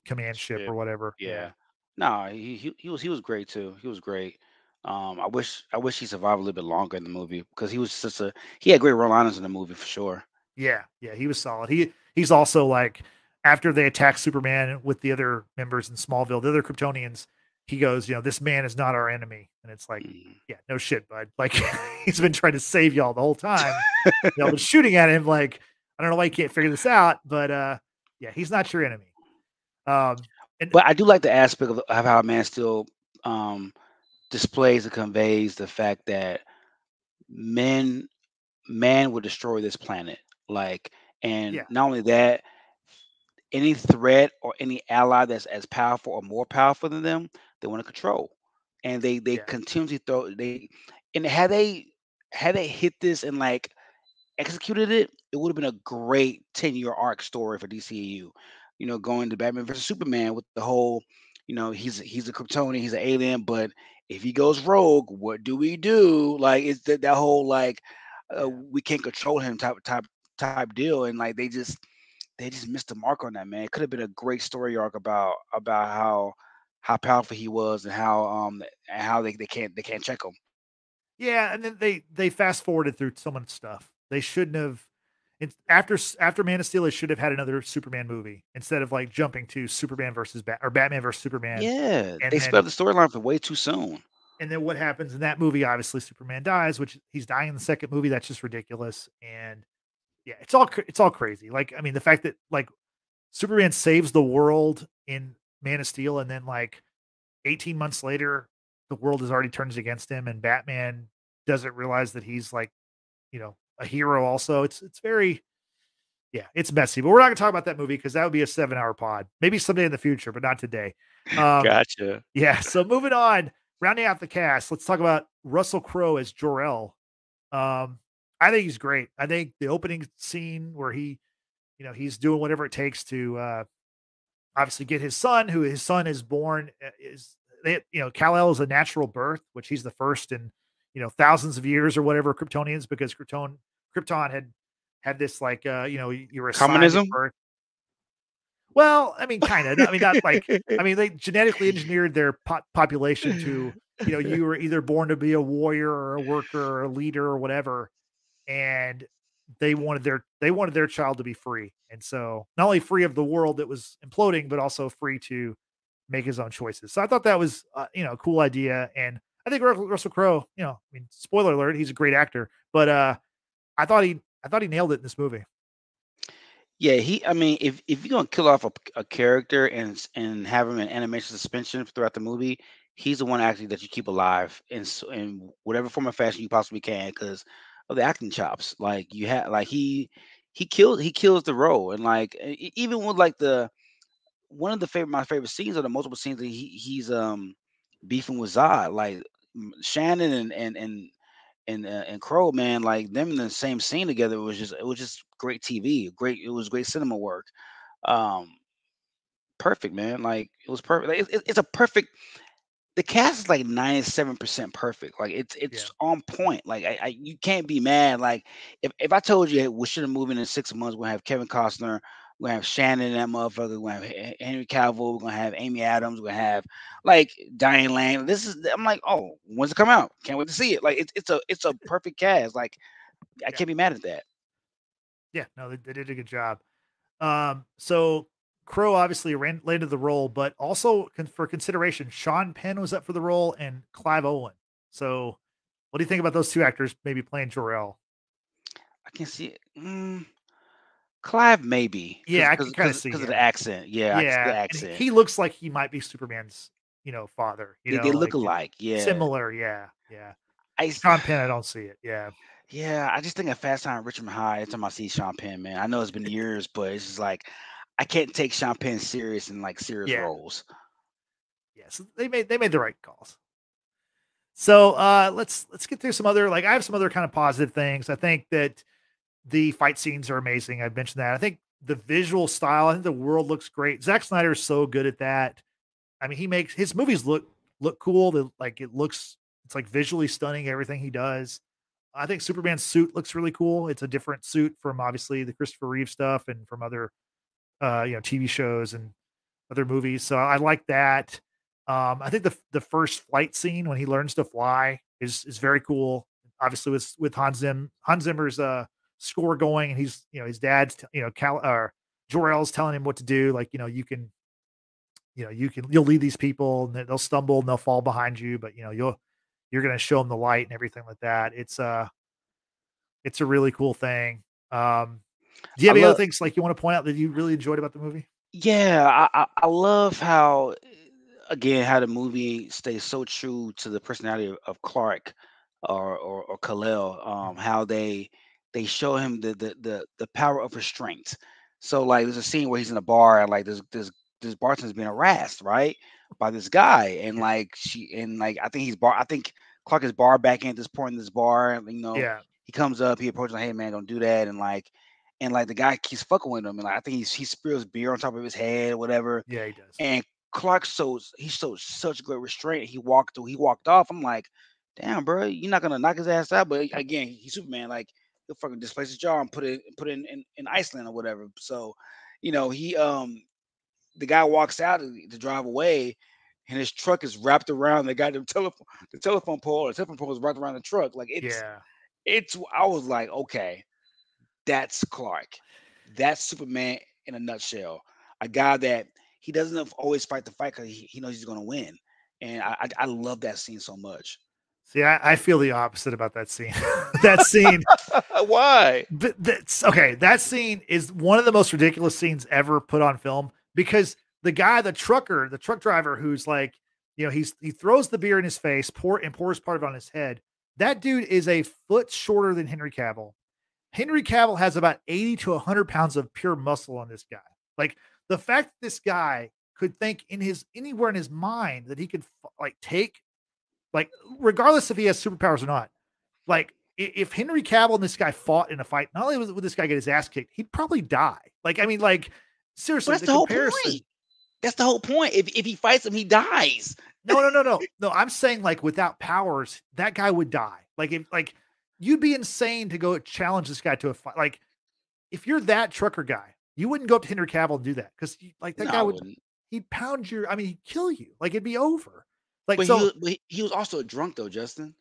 command ship, ship or whatever. Yeah. No, he, he he was he was great too. He was great. Um, I wish I wish he survived a little bit longer in the movie because he was just a he had great role lines in the movie for sure. Yeah, yeah, he was solid. He he's also like after they attack Superman with the other members in Smallville, the other Kryptonians, he goes, you know, this man is not our enemy, and it's like, mm. yeah, no shit, bud. Like [laughs] he's been trying to save y'all the whole time. you know, but shooting at him, like I don't know why you can't figure this out, but uh, yeah, he's not your enemy. Um, but I do like the aspect of, of how Man still um, displays and conveys the fact that men, man would destroy this planet. Like, and yeah. not only that, any threat or any ally that's as powerful or more powerful than them, they want to control. And they they yeah. continually throw they and had they had they hit this and like executed it, it would have been a great 10 year arc story for DCEU you know, going to Batman versus Superman with the whole, you know, he's he's a Kryptonian, he's an alien, but if he goes rogue, what do we do? Like it's that, that whole like uh, we can't control him type type type deal, and like they just they just missed the mark on that man. It could have been a great story arc about about how how powerful he was and how um and how they, they can't they can't check him. Yeah, and then they they fast forwarded through so much stuff. They shouldn't have it's after after Man of Steel, it should have had another Superman movie instead of like jumping to Superman versus Bat or Batman versus Superman. Yeah, they sped the storyline for way too soon. And then what happens in that movie? Obviously, Superman dies, which he's dying in the second movie. That's just ridiculous. And yeah, it's all it's all crazy. Like I mean, the fact that like Superman saves the world in Man of Steel, and then like 18 months later, the world has already turned against him, and Batman doesn't realize that he's like, you know, a hero also. It's it's very yeah, it's messy. But we're not gonna talk about that movie because that would be a seven hour pod. Maybe someday in the future, but not today. Um, gotcha. Yeah. So moving on, rounding out the cast, let's talk about Russell Crowe as Jor-El. Um, I think he's great. I think the opening scene where he, you know, he's doing whatever it takes to uh obviously get his son, who his son is born uh, is they, you know, Kal-El is a natural birth, which he's the first in you know thousands of years or whatever Kryptonians because Krypton Krypton had had this like uh you know you were communism. Well, I mean, kind of. I mean, not like. I mean, they genetically [laughs] engineered their po- population to, you know, you were either born to be a warrior or a worker or a leader or whatever, and they wanted their they wanted their child to be free, and so not only free of the world that was imploding, but also free to make his own choices. So I thought that was uh, you know a cool idea, and I think Russell Crowe, you know, I mean, spoiler alert, he's a great actor, but uh, I thought he I thought he nailed it in this movie. Yeah, he. I mean, if if you're gonna kill off a, a character and and have him in animation suspension throughout the movie, he's the one actually that you keep alive in in whatever form of fashion you possibly can because of the acting chops. Like you had, like he he killed he kills the role, and like even with like the one of the favorite my favorite scenes are the multiple scenes that he he's um beefing with Zod, like Shannon and and and and uh, and Crowe, man, like them in the same scene together was just it was just great TV, great it was great cinema work. Um, perfect, man. Like it was perfect. Like, it, it's a perfect. The cast is like ninety seven percent perfect. Like it's it's yeah. on point. Like I, I, you can't be mad. Like if, if I told you we should have moved in in six months, we'll have Kevin Costner, we're gonna have Shannon and that motherfucker. We're gonna have Henry Cavill. We're gonna have Amy Adams. We're gonna have like Diane Lane. This is I'm like, oh, when's it come out? Can't wait to see it. Like it's it's a it's a perfect cast. Like I can't be mad at that. Yeah, no, they, they did a good job. Um, so Crowe obviously ran, landed the role, but also for consideration, Sean Penn was up for the role and Clive Owen. So, what do you think about those two actors maybe playing Jor-El? I can see it. Mm, Clive, maybe. Yeah, I can kind of see because of the accent. Yeah, yeah, the accent. He looks like he might be Superman's, you know, father. You they, know, they look like, alike. Yeah, similar. Yeah, yeah. I Sean Penn, I don't see it. Yeah. Yeah, I just think of Fast Time Ridgemont High. Every time I see Sean Penn, man, I know it's been years, but it's just like I can't take Sean Penn serious in like serious yeah. roles. Yeah, so they made they made the right calls. So uh let's let's get through some other like I have some other kind of positive things. I think that the fight scenes are amazing. I've mentioned that. I think the visual style, I think the world looks great. Zack Snyder is so good at that. I mean, he makes his movies look look cool. They, like it looks, it's like visually stunning. Everything he does. I think Superman's suit looks really cool. It's a different suit from obviously the Christopher Reeve stuff and from other, uh, you know, TV shows and other movies. So I like that. Um, I think the the first flight scene when he learns to fly is is very cool. Obviously, with with Hans Zim Hans Zimmer's uh score going, and he's you know his dad's you know Kal or Jor-El's telling him what to do. Like you know you can, you know you can you'll lead these people, and they'll stumble and they'll fall behind you, but you know you'll you're going to show them the light and everything like that. It's uh it's a really cool thing. Um, do you have I any love, other things like you want to point out that you really enjoyed about the movie? Yeah, I, I love how again how the movie stays so true to the personality of, of Clark or or, or Kal-El. Um, mm-hmm. how they they show him the the the, the power of restraint. So like there's a scene where he's in a bar and like this this this bartender's being harassed, right? By this guy. And like she and like I think he's bar I think Clark is bar back in at this point in this bar. And, you know, yeah. he comes up, he approaches like, hey man, don't do that. And like and like the guy keeps fucking with him. And like I think he's he spills beer on top of his head or whatever. Yeah, he does. And Clark shows he shows such great restraint. He walked through, he walked off. I'm like, damn, bro, you're not gonna knock his ass out. But again, he's Superman. Like he'll fucking displace his jaw and put it put it in, in, in Iceland or whatever. So, you know, he um the guy walks out to, to drive away and his truck is wrapped around the goddamn [laughs] telephone the telephone pole or the telephone pole is wrapped around the truck. Like it's yeah. it's I was like, okay, that's Clark. That's Superman in a nutshell. A guy that he doesn't always fight the fight because he, he knows he's gonna win. And I, I I love that scene so much. See, I, I, feel the opposite about that scene. [laughs] that scene. [laughs] Why? But that's okay. That scene is one of the most ridiculous scenes ever put on film because the guy, the trucker, the truck driver, who's like, you know, he's he throws the beer in his face, pour and pours part of it on his head. That dude is a foot shorter than Henry Cavill. Henry Cavill has about 80 to 100 pounds of pure muscle on this guy. Like the fact that this guy could think in his anywhere in his mind that he could like take like, regardless if he has superpowers or not, like if Henry Cavill and this guy fought in a fight, not only would this guy get his ass kicked, he'd probably die. Like, I mean, like seriously, that's the, the whole point. That's the whole point. If if he fights him, he dies. no, no, no, no, no. I'm saying like without powers, that guy would die. Like if like you'd be insane to go challenge this guy to a fight. Like if you're that trucker guy, you wouldn't go up to Henry Cavill and do that because like that no, guy would he'd pound your. I mean, he'd kill you. Like it'd be over. Like but so, he, he was also drunk though, Justin.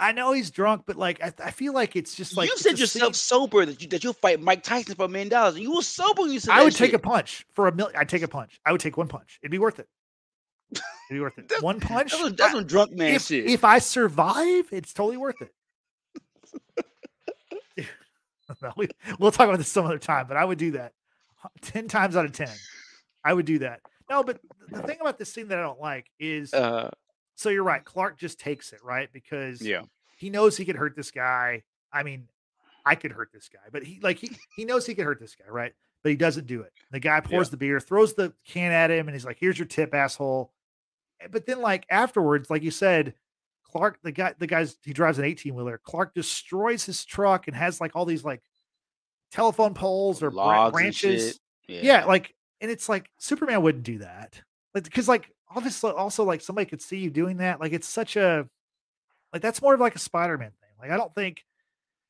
I know he's drunk, but like I, I feel like it's just like you said yourself scene- sober that you that you'll fight Mike Tyson for a million dollars. You were sober when you said I would take a punch for a million. I'd take a punch. I would take one punch. It'd be worth it. It'd be worth it. [laughs] One punch. That's, that's I- some drunk man if, shit. if I survive, it's totally worth it. [laughs] [laughs] We, we'll talk about this some other time, but I would do that 10 times out of 10. I would do that. No, but the thing about this scene that I don't like is uh, so you're right. Clark just takes it, right? Because yeah, he knows he could hurt this guy. I mean, I could hurt this guy, but he like he he knows he could hurt this guy, right? But he doesn't do it. The guy pours the beer, throws the can at him, and he's like, "Here's your tip, asshole." Eh, But then, like afterwards, like you said, Clark, the guy, the guy's he drives an 18 wheeler. Clark destroys his truck and has like all these like telephone poles or logs branches. Yeah. Yeah, like, and it's like Superman wouldn't do that. Like, because like obviously also like somebody could see you doing that. Like, it's such a like that's more of like a Spider-Man thing. Like, I don't think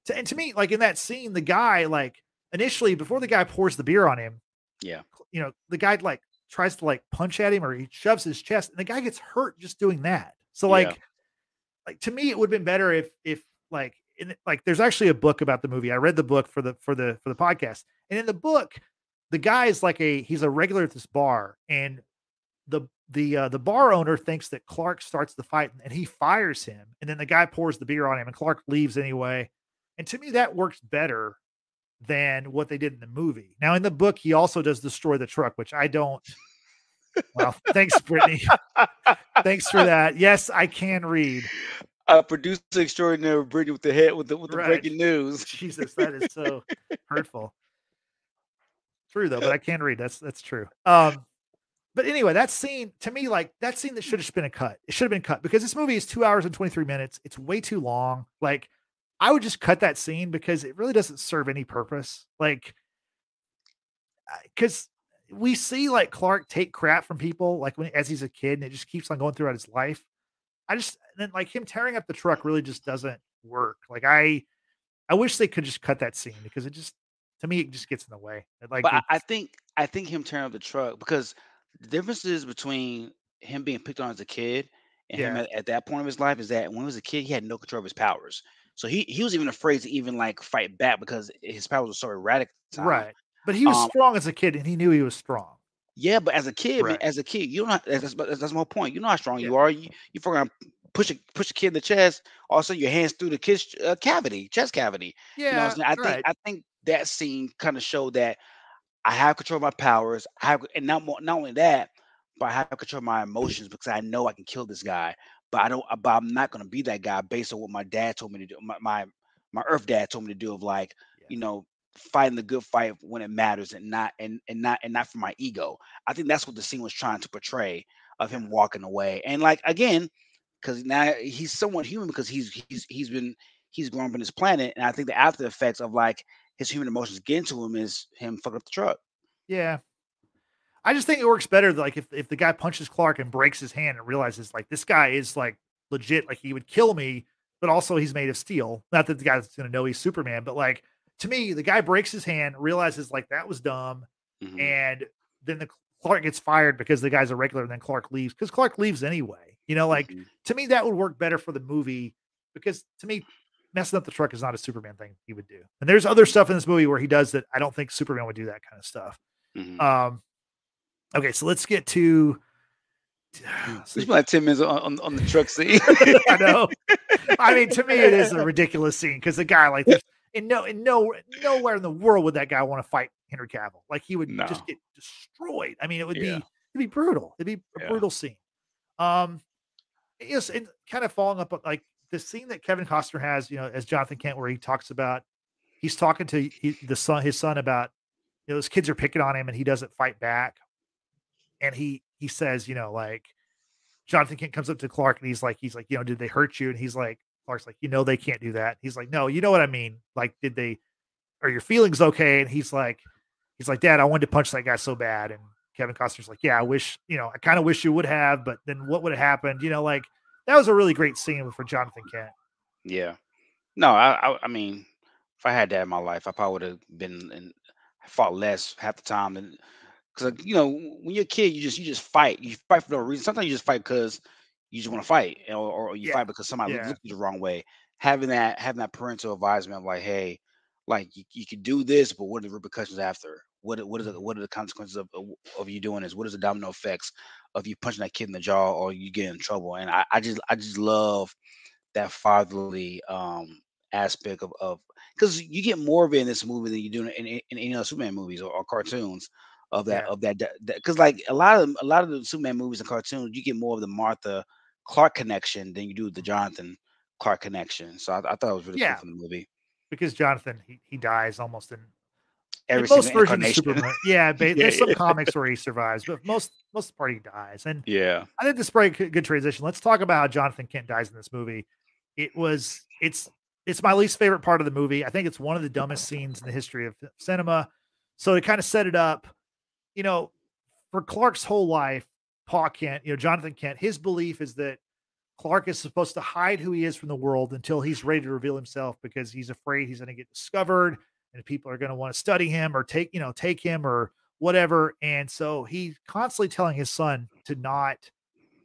to and to me, like in that scene, the guy like initially before the guy pours the beer on him, Yeah. you know, the guy like tries to like punch at him or he shoves his chest, and the guy gets hurt just doing that. So Yeah. like, like to me, it would have been better if if like in like there's actually a book about the movie. I read the book for the for the for the podcast, and in the book, the guy is like a he's a regular at this bar, and the the uh, the bar owner thinks that Clark starts the fight, and he fires him, and then the guy pours the beer on him, and Clark leaves anyway. And to me, that works better than what they did in the movie. Now, in the book, he also does destroy the truck, which I don't. Well, thanks, Brittany. [laughs] thanks for that. Yes, I can read. Uh, producer extraordinary Brittany with the head with the with the Right. breaking news. Jesus, that is so hurtful. True though, but I [laughs] can read. That's that's true. Um, but anyway, that scene to me, like that scene that should have been a cut. It should have been cut because this movie is two hours and twenty three minutes. It's way too long. Like, I would just cut that scene because it really doesn't serve any purpose. Like, because we see like Clark take crap from people like when as he's a kid, and it just keeps on going throughout his life. I just then like him tearing up the truck really just doesn't work. Like I, I wish they could just cut that scene because it just to me it just gets in the way. Like But I, I think I think him tearing up the truck because the differences between him being picked on as a kid and him at, at that point of his life is that when he was a kid, he had no control of his powers. So he he was even afraid to even like fight back because his powers were so erratic. at the time. right, but he was Um, strong as a kid and he knew he was strong. Yeah, but as a kid, man, as a kid, you don't. Have, that's, that's that's my whole point. You know how strong Yeah. you are. You you fucking push a push a kid in the chest. All of a sudden, your hands through the kid's uh, cavity, chest cavity. Yeah, You know, what I'm saying? I think. I think that scene kind of showed that I have control of my powers. I have, and not more, not only that, but I have control of my emotions because I know I can kill this guy. But I don't. Uh, but I'm not going to be that guy based on what my dad told me to do. My my, my Earth dad told me to do of like, Yeah. you know, fighting the good fight when it matters and not and and not and not for my ego. I think that's what the scene was trying to portray of him walking away. And like again, because now he's somewhat human because he's he's he's been he's grown up on this planet, and I think the after effects of like his human emotions getting to him is him fucking up the truck. Yeah. I just think it works better like if, if the guy punches Clark and breaks his hand and realizes like this guy is like legit, like he would kill me, but also he's made of steel. Not that the guy's gonna know he's Superman, but like to me, the guy breaks his hand, realizes like that was dumb, Mhm. and then the Clark gets fired because the guy's a regular, and then Clark leaves because Clark leaves anyway. You know, like Mhm. to me, that would work better for the movie because to me, messing up the truck is not a Superman thing he would do. And there's other stuff in this movie where he does that I don't think Superman would do that kind of stuff. Mhm. Um, okay, so let's get to. we spent like ten minutes on, on, on the truck scene. [laughs] I know. I mean, to me, it is a [laughs] ridiculous scene because the guy, like, in no, in no, nowhere in the world would that guy want to fight Henry Cavill. Like, he would No. just get destroyed. I mean, it would Yeah. be, it'd be brutal. It'd be a Yeah. brutal scene. Um, yes, and kind of following up like the scene that Kevin Costner has, you know, as Jonathan Kent, where he talks about, he's talking to he, the son, his son about, you know, those kids are picking on him and he doesn't fight back. And he, he says, you know, like, Jonathan Kent comes up to Clark and he's like, he's like, you know, did they hurt you? And he's like, Clark's like, you know, they can't do that. He's like, no, you know what I mean? Like, did they, are your feelings okay? And he's like, he's like, Dad, I wanted to punch that guy so bad. And Kevin Costner's like, yeah, I wish, you know, I kind of wish you would have, but then what would have happened? You know, like that was a really great scene for Jonathan Kent. yeah. No, I, I I mean, if I had that in my life, I probably would have been and fought less half the time. And because you know, when you're a kid, you just you just fight. You fight for no reason. Sometimes you just fight because you just want to fight, or, or you Yeah, fight because somebody yeah. looked at you the wrong way. having that having that parental advisement of like, hey, like you, you could do this, but what are the repercussions after? What what is the, mm-hmm. what are the consequences of, of, of you doing this? What is the domino effects of you punching that kid in the jaw or you get in trouble? And I, I just I just love that fatherly um aspect of of because you get more of it in this movie than you do in, in, in any other Superman movies or, or cartoons of that Yeah. of that because like a lot of a lot of the Superman movies and cartoons, you get more of the Martha Clark connection than you do the Jonathan Clark connection. So I, I thought it was really Yeah. cool from the movie. because Jonathan he, he dies almost in, in Every most versions of. Superman. [laughs] Yeah, Yeah, there's some comics where he survives, but most most of the part he dies. And Yeah. I think this is probably a good transition. Let's talk about how Jonathan Kent dies in this movie. It was it's it's my least favorite part of the movie. I think it's one of the dumbest scenes in the history of cinema. So to kind of set it up, you know, for Clark's whole life, Pa Kent, you know, Jonathan Kent, his belief is that Clark is supposed to hide who he is from the world until he's ready to reveal himself because he's afraid he's going to get discovered and people are going to want to study him or take, you know, take him or whatever. And so he's constantly telling his son to not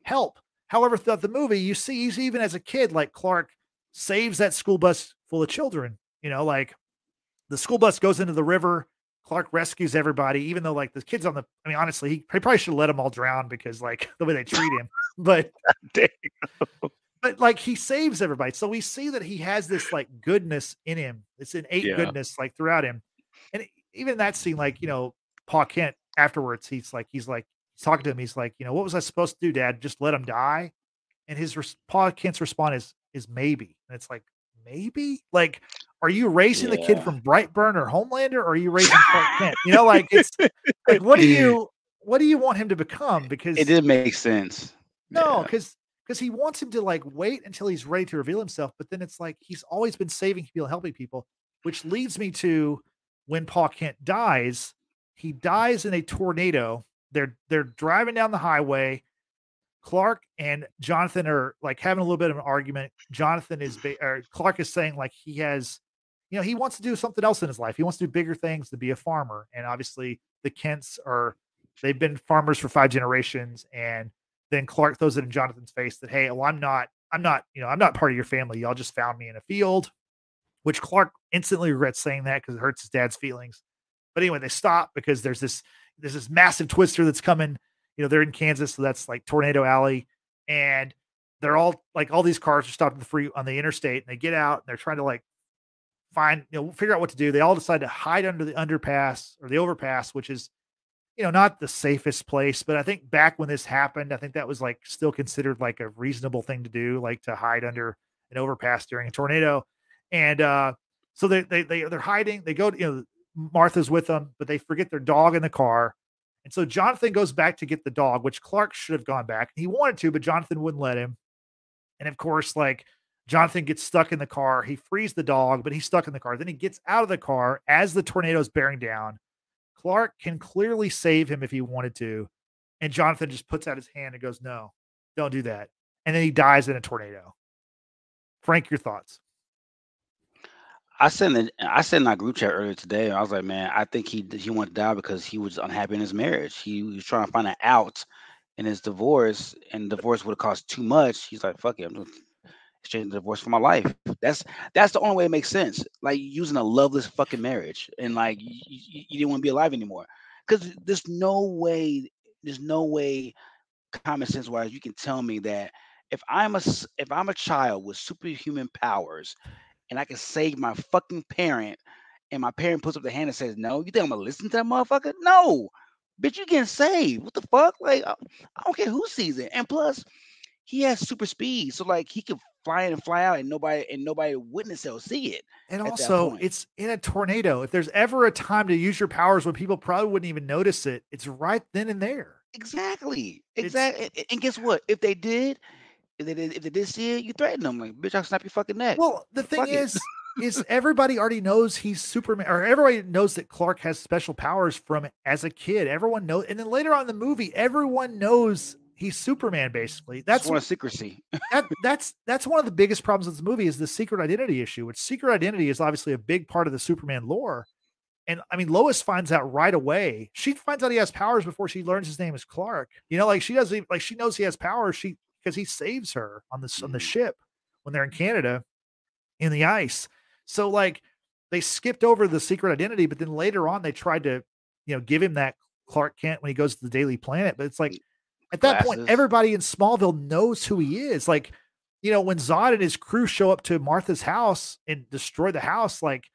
help. However, throughout the movie, you see he's even as a kid, like Clark saves that school bus full of children. You know, like the school bus goes into the river. Clark rescues everybody, even though like the kids on the. I mean, honestly, he, he probably should let them all drown because like [laughs] the way they treat him. But [laughs] but like he saves everybody. So we see that he has this like goodness in him. This innate Yeah. goodness like throughout him. And even that scene, like, you know, Pa Kent afterwards, he's like, he's like, he's talking to him. He's like, you know, what was I supposed to do, dad? Just let him die. And his res- Pa Kent's response is, is maybe. And it's like, maybe? Like, are you raising the kid from Brightburn or Homelander or are you raising Clark Kent? You know, like it's [laughs] like, what do you, what do you want him to become? Because It didn't make sense. no, Yeah. because because he wants him to like wait until he's ready to reveal himself, but then it's like he's always been saving people, helping people, which leads me to when Pa Kent dies. He dies in a tornado. They're they're driving down the highway. Clark and Jonathan are like having a little bit of an argument. Jonathan is ba- or Clark is saying like he has, you know, he wants to do something else in his life. He wants to do bigger things to be a farmer. And obviously the Kents are they've been farmers for five generations and then Clark throws it in Jonathan's face that, hey, well, I'm not, I'm not, you know, I'm not part of your family. Y'all just found me in a field, which Clark instantly regrets saying that because it hurts his dad's feelings. But anyway, they stop because there's this, there's this massive twister that's coming. You know, they're in Kansas, so that's like Tornado Alley, and they're all like all these cars are stopped at the free on the interstate, and they get out and they're trying to like find, you know, figure out what to do. They all decide to hide under the underpass or the overpass, which is you know, not the safest place, but I think back when this happened, I think that was like still considered like a reasonable thing to do, like to hide under an overpass during a tornado. And uh, so they they they they're hiding. They go, to, you know, Martha's with them, but they forget their dog in the car. And so Jonathan goes back to get the dog, which Clark should have gone back. He wanted to, but Jonathan wouldn't let him. And of course, like Jonathan gets stuck in the car. He frees the dog, but he's stuck in the car. Then he gets out of the car as the tornado is bearing down. Clark can clearly save him if he wanted to. And Jonathan just puts out his hand and goes, No, don't do that. And then he dies in a tornado. Frank, your thoughts? I sent in, I sent in our group chat earlier today. I was like, man, I think he he wanted to die because he was unhappy in his marriage. He was trying to find an out in his divorce, and divorce would have cost too much. He's like, fuck it, I'm just exchanging divorce for my life. That's that's the only way it makes sense. Like using a loveless fucking marriage, and like you, you, you didn't want to be alive anymore. Because there's no way, there's no way, common sense wise, you can tell me that if I'm a if I'm a child with superhuman powers and I can save my fucking parent, and my parent puts up the hand and says, "No, you think I'm gonna listen to that motherfucker? No, bitch, you getting saved? What the fuck? Like, I, I don't care who sees it. And plus, he has super speed, so like he can fly in and fly out, and nobody and nobody witness it or see it. And also, it's in a tornado. If there's ever a time to use your powers when people probably wouldn't even notice it, it's right then and there. Exactly, exactly. And, and guess what? If they did, if they did, if they did see it, you threaten them like, bitch, I'll snap your fucking neck. Well, the thing Fuck it. is everybody already knows he's Superman, or everybody knows that Clark has special powers from as a kid. Everyone knows, and then later on in the movie, everyone knows he's Superman. Basically, That's one of secrecy. [laughs] that that's that's one of the biggest problems with this movie is the secret identity issue. Which secret identity is obviously a big part of the Superman lore. And I mean, Lois finds out right away. She finds out he has powers before she learns his name is Clark. You know, like she doesn't even, like she knows he has powers. She because he saves her on this on the Mhm. ship when they're in Canada. in the ice. So like they skipped over the secret identity, but then later on they tried to, you know, give him that Clark Kent when he goes to the Daily Planet. But it's like at that Glasses. point, everybody in Smallville knows who he is. Like, you know, when Zod and his crew show up to Martha's house and destroy the house, like,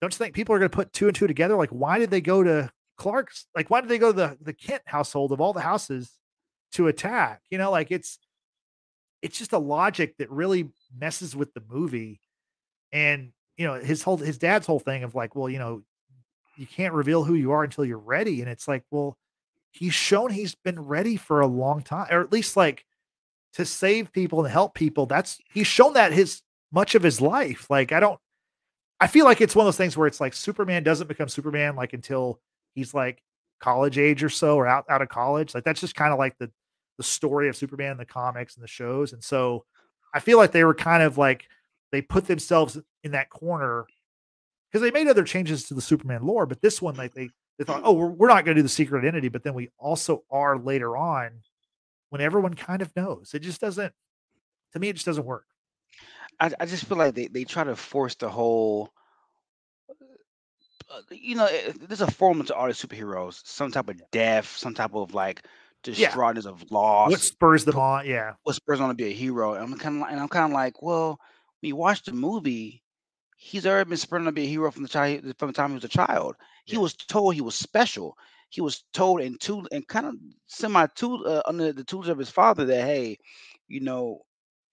don't you think people are going to put two and two together? Like, why did they go to Clark's? Like, why did they go to the the Kent household of all the houses to attack? You know, like it's it's just a logic that really messes with the movie. And you know, his whole his dad's whole thing of like, well, you know, you can't reveal who you are until you're ready. And it's like, well, he's shown he's been ready for a long time, or at least like to save people and help people. That's he's shown that his much of his life. Like, I don't I feel like it's one of those things where it's like Superman doesn't become Superman like until he's like college age or so or out, out of college. Like that's just kind of like the the story of Superman in the comics and the shows. And so I feel like they were kind of like they put themselves in that corner because they made other changes to the Superman lore, but this one, like they they thought, oh, we're, we're not going to do the secret identity, but then we also are later on when everyone kind of knows. It just doesn't. To me, it just doesn't work. I, I just feel like they, they try to force the whole uh, you know, eh, there's a formula to all the superheroes. Some type of death, some type of like distraughtness of loss. What spurs them on? Yeah. What spurs on to be a hero? And I'm kind of and I'm kind of like, well, when you watch the movie, he's already been spurred on to be a hero from the child from the time he was a child. He yeah. was told he was special. He was told in two and kind of semi two uh, under the tools of his father that hey, you know,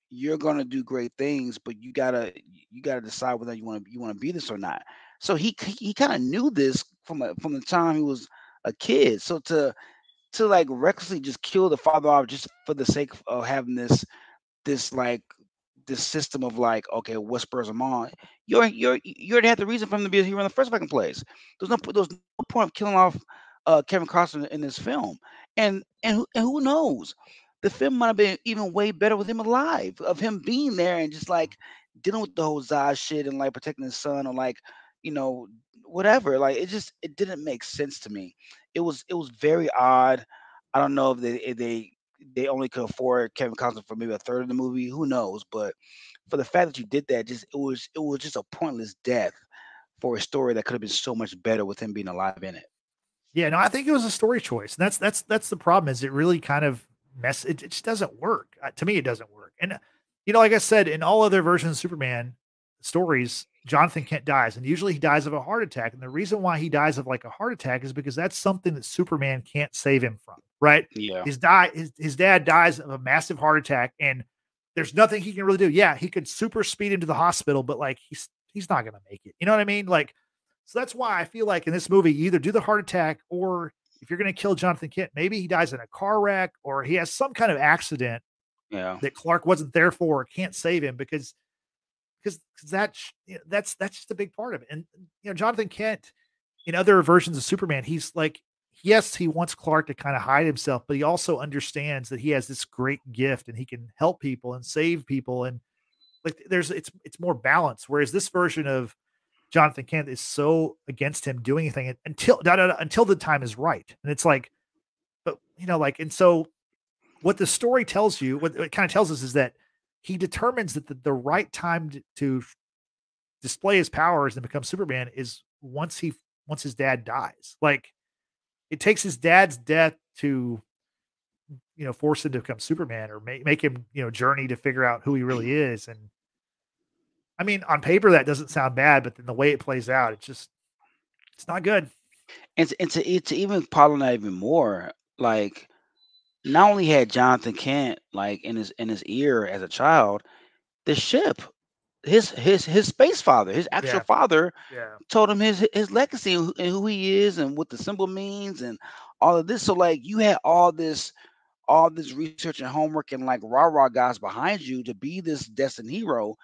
you're gonna do great things, but you gotta you gotta decide whether you want to you want to be this or not. So he he kind of knew this from a, from the time he was a kid. So to to like recklessly just kill the father off just for the sake of having this this like this system of like okay what spurs him on? You're you're you already had the reason for him to be a hero in the first fucking place. There's no there's no point of killing off uh kevin costner in this film. And and who, and who knows? The film might have been even way better with him alive of him being there and just like dealing with the whole Zod shit and like protecting his son or like you know whatever. Like it just it didn't make sense to me. It was it was very odd. I don't know if they if they they only could afford kevin costner for maybe a third of the movie who knows? But for the fact that you did that just it was it was just a pointless death for a story that could have been so much better with him being alive in it. Yeah no i think it was a story choice and that's that's that's the problem is it really kind of mess it, it just doesn't work. Uh, to me it doesn't work. And you know like i said in all other versions of superman stories Jonathan Kent dies, and usually he dies of a heart attack. And the reason why he dies of like a heart attack is because that's something that Superman can't save him from, right? Yeah. His die his, his dad dies of a massive heart attack, and there's nothing he can really do. Yeah, he could super speed into the hospital, but like he's he's not gonna make it. You know what I mean? Like, so that's why I feel like in this movie, you either do the heart attack or if you're gonna kill Jonathan Kent, maybe he dies in a car wreck or he has some kind of accident yeah. that Clark wasn't there for or can't save him because because that you know, that's that's just a big part of it. And you know, Jonathan Kent in other versions of Superman, he's like, yes, he wants Clark to kind of hide himself, but he also understands that he has this great gift and he can help people and save people. And like, there's it's it's more balanced. Whereas this version of Jonathan Kent is so against him doing anything until da, da, da, until the time is right. And it's like, but you know, like, and so what the story tells you, what it kind of tells us is that he determines that the, the right time to, to display his powers and become Superman is once he once his dad dies. Like it takes his dad's death to you know force him to become Superman or make make him you know journey to figure out who he really is. And I mean, on paper that doesn't sound bad, but then the way it plays out, it's just it's not good. And to, to even pollinate even more, like not only had Jonathan Kent like in his in his ear as a child, the ship, his his his space father, his actual Yeah. father, Yeah. told him his his legacy and who, he is and what the symbol means and all of this. So like you had all this all this research and homework and like rah rah guys behind you to be this destined hero,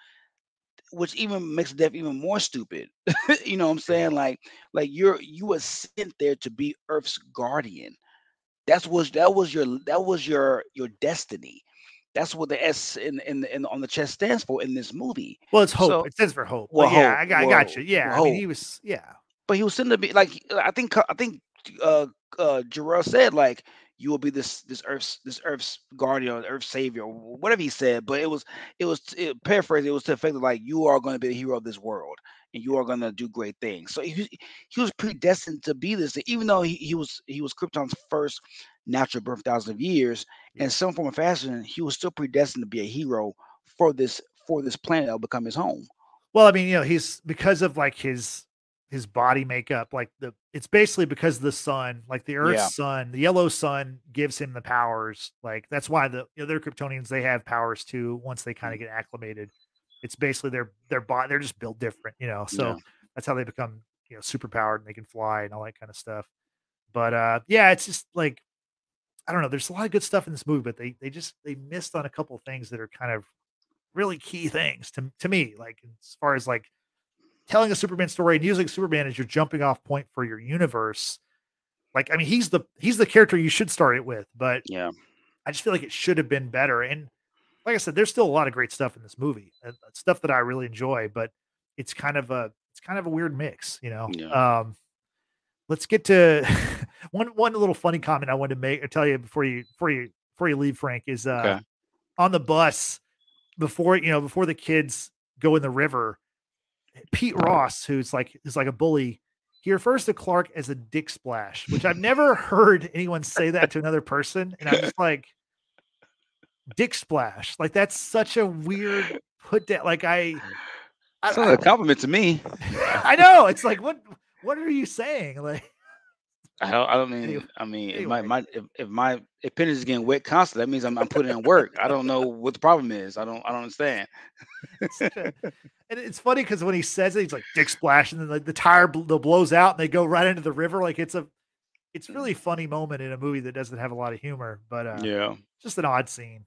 which even makes death even more stupid. [laughs] you know what I'm saying? Like like you're you were sent there to be Earth's guardian. That's was that was your that was your your destiny. That's what the S in in, in on the chest stands for in this movie. Well, it's hope. So, it stands for hope. Well, yeah, I got, well, I got you. Yeah, well, I mean, he was. Yeah, but he was sent to be like I think I think uh uh Jor-El said like you will be this this earth's this earth's guardian, earth's savior, whatever he said. But it was it was it, paraphrased. It was to the effect of like you are going to be the hero of this world, and you are going to do great things. So he, he was predestined to be this. Even though he, he was he was Krypton's first natural birth, thousands of years, in some form of fashion, he was still predestined to be a hero for this for this planet that will become his home. Well, I mean, you know, he's because of like his his body makeup, like the it's basically because the sun, like the Earth's yeah. sun, the yellow sun gives him the powers. Like that's why the other Kryptonians they have powers too once they kind of mm. get acclimated. It's basically their their body they're just built different, you know. So yeah. that's how they become, you know, super powered and they can fly and all that kind of stuff. But uh yeah, it's just like I don't know, there's a lot of good stuff in this movie, but they they just they missed on a couple things that are kind of really key things to to me, like as far as like telling a Superman story and using Superman as your jumping off point for your universe. Like, I mean, he's the he's the character you should start it with, but yeah, I just feel like it should have been better. And like I said, there's still a lot of great stuff in this movie, uh, stuff that I really enjoy, but it's kind of a it's kind of a weird mix, you know. Yeah. Um, let's get to [laughs] one one little funny comment I wanted to make or tell you before you before you before you leave, Frank, is uh okay. on the bus before you know before the kids go in the river Pete Ross, who's like is like a bully, he refers to Clark as a dick splash, which I've [laughs] never heard anyone say that to another person. And I'm just [laughs] like, dick splash. Like that's such a weird put down. Like I, it's not a compliment to me. [laughs] I know. It's like what what are you saying? Like I don't. I don't mean. Anyway, I mean, anyway. if my, my if, if my appendage is getting wet constantly, that means I'm, I'm putting in work. I don't know what the problem is. I don't. I don't understand. and it's funny because when he says it, he's like dick splash, and then like the tire bl- blows out, and they go right into the river. Like it's a, it's really funny moment in a movie that doesn't have a lot of humor, but uh, yeah, just an odd scene.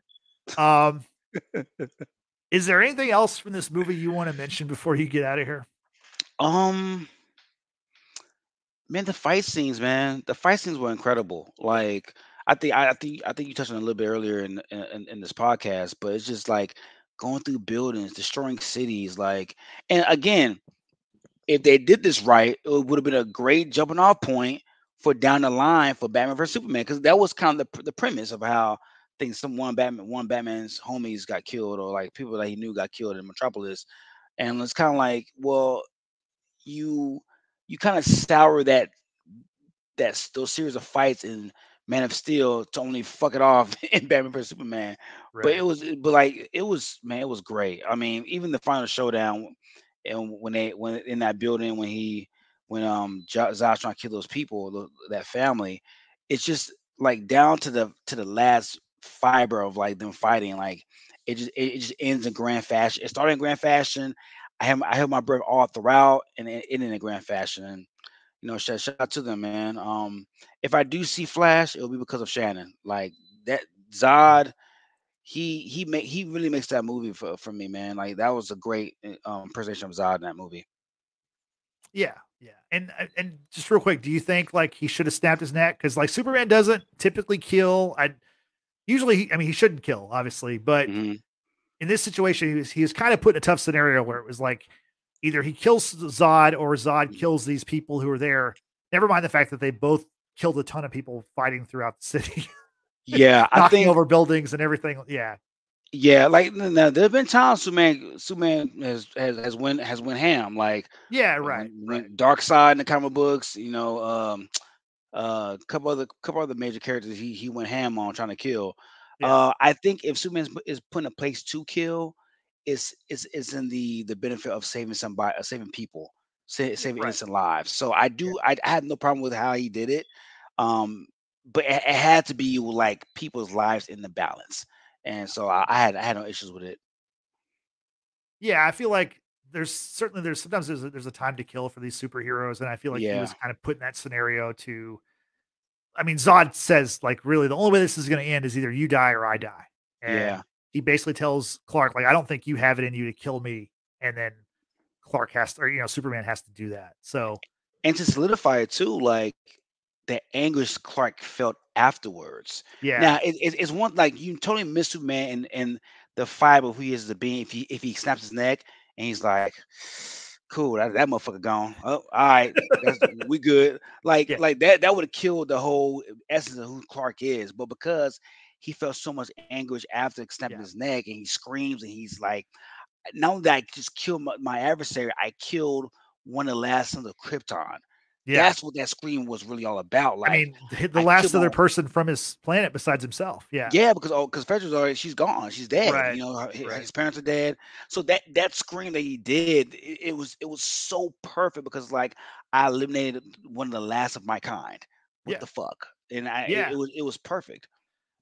Um, [laughs] is there anything else from this movie you want to mention before you get out of here? Um man, the fight scenes, man, the fight scenes were incredible. Like I think I, I think I think you touched on a little bit earlier in, in in this podcast, but it's just like going through buildings, destroying cities, like and again, if they did this right, it would have been a great jumping off point for down the line for Batman vs Superman because that was kind of the, the premise of how things some one Batman one Batman's homies got killed or like people that he knew got killed in Metropolis, and it's kind of like well, you you kind of sour that that those series of fights in Man of Steel to only fuck it off [laughs] in Batman vs Superman. Right. But it was, but like it was, man, it was great. I mean, even the final showdown, and when they when in that building when he when um Zod's trying to kill those people, that family, it's just like down to the to the last fiber of like them fighting. Like it just it, just ends in grand fashion. It started in grand fashion. I have I held my breath all throughout and it, in a grand fashion. And you know, shout, shout out to them, man. Um, if I do see Flash, it'll be because of Shannon. Like that Zod, he he make he really makes that movie for, for me, man. Like that was a great eh, um presentation of Zod in that movie. Yeah, yeah. And uh, and just real quick, do you think like he should have snapped his neck? Because like Superman doesn't typically kill. I usually, he, I mean, he shouldn't kill, obviously, but mm-hmm in this situation, he was, he was kind of put in a tough scenario where it was like either he kills Zod or Zod mm. kills these people who are there. Never mind the fact that they both killed a ton of people fighting throughout the city. Yeah, [laughs] I think over buildings and everything. Yeah, yeah. Like now, there have been times Superman Superman has has has went has went ham. Like yeah, right, right. Side in the comic books. You know, um, uh, a couple other couple other major characters he he went ham on trying to kill. Yeah. Uh, I think if Superman is put in a place to kill, it's it's it's in the the benefit of saving somebody, uh, saving people, sa- saving right. innocent lives. So I do yeah. I, I had no problem with how he did it, um, but it, it, had to be like people's lives in the balance, and so I, I had I had no issues with it. Yeah, I feel like there's certainly there's sometimes there's a, there's a time to kill for these superheroes, and I feel like yeah. he was kind of put in that scenario to I mean, Zod says like, really, the only way this is going to end is either you die or I die. And yeah. He basically tells Clark like, I don't think you have it in you to kill me, and then Clark has to, or you know, Superman has to do that. So, and to solidify it too, like the anguish Clark felt afterwards. Yeah. Now it, it, it's one like you totally miss Superman and and the fiber of who he is as a being. If he if he snaps his neck and he's like, Cool, that, that motherfucker gone. Oh, all right, we good. Like, yeah. like that, that would have killed the whole essence of who Clark is. But because he felt so much anguish after snapping yeah. his neck, and he screams, and he's like, "Not only that I just killed my, my adversary, I killed one of the last sons of Krypton." Yeah. That's what that scream was really all about. Like, I mean, [laughs] the I last other person from his planet besides himself. Yeah. Yeah, because oh, because Frederick's already she's gone. She's dead. Right. You know, her, his, right. his, parents are dead. So that that scream that he did, it, it, was it was so perfect because like I eliminated one of the last of my kind. What yeah. the fuck? And I yeah. it, it was it was perfect.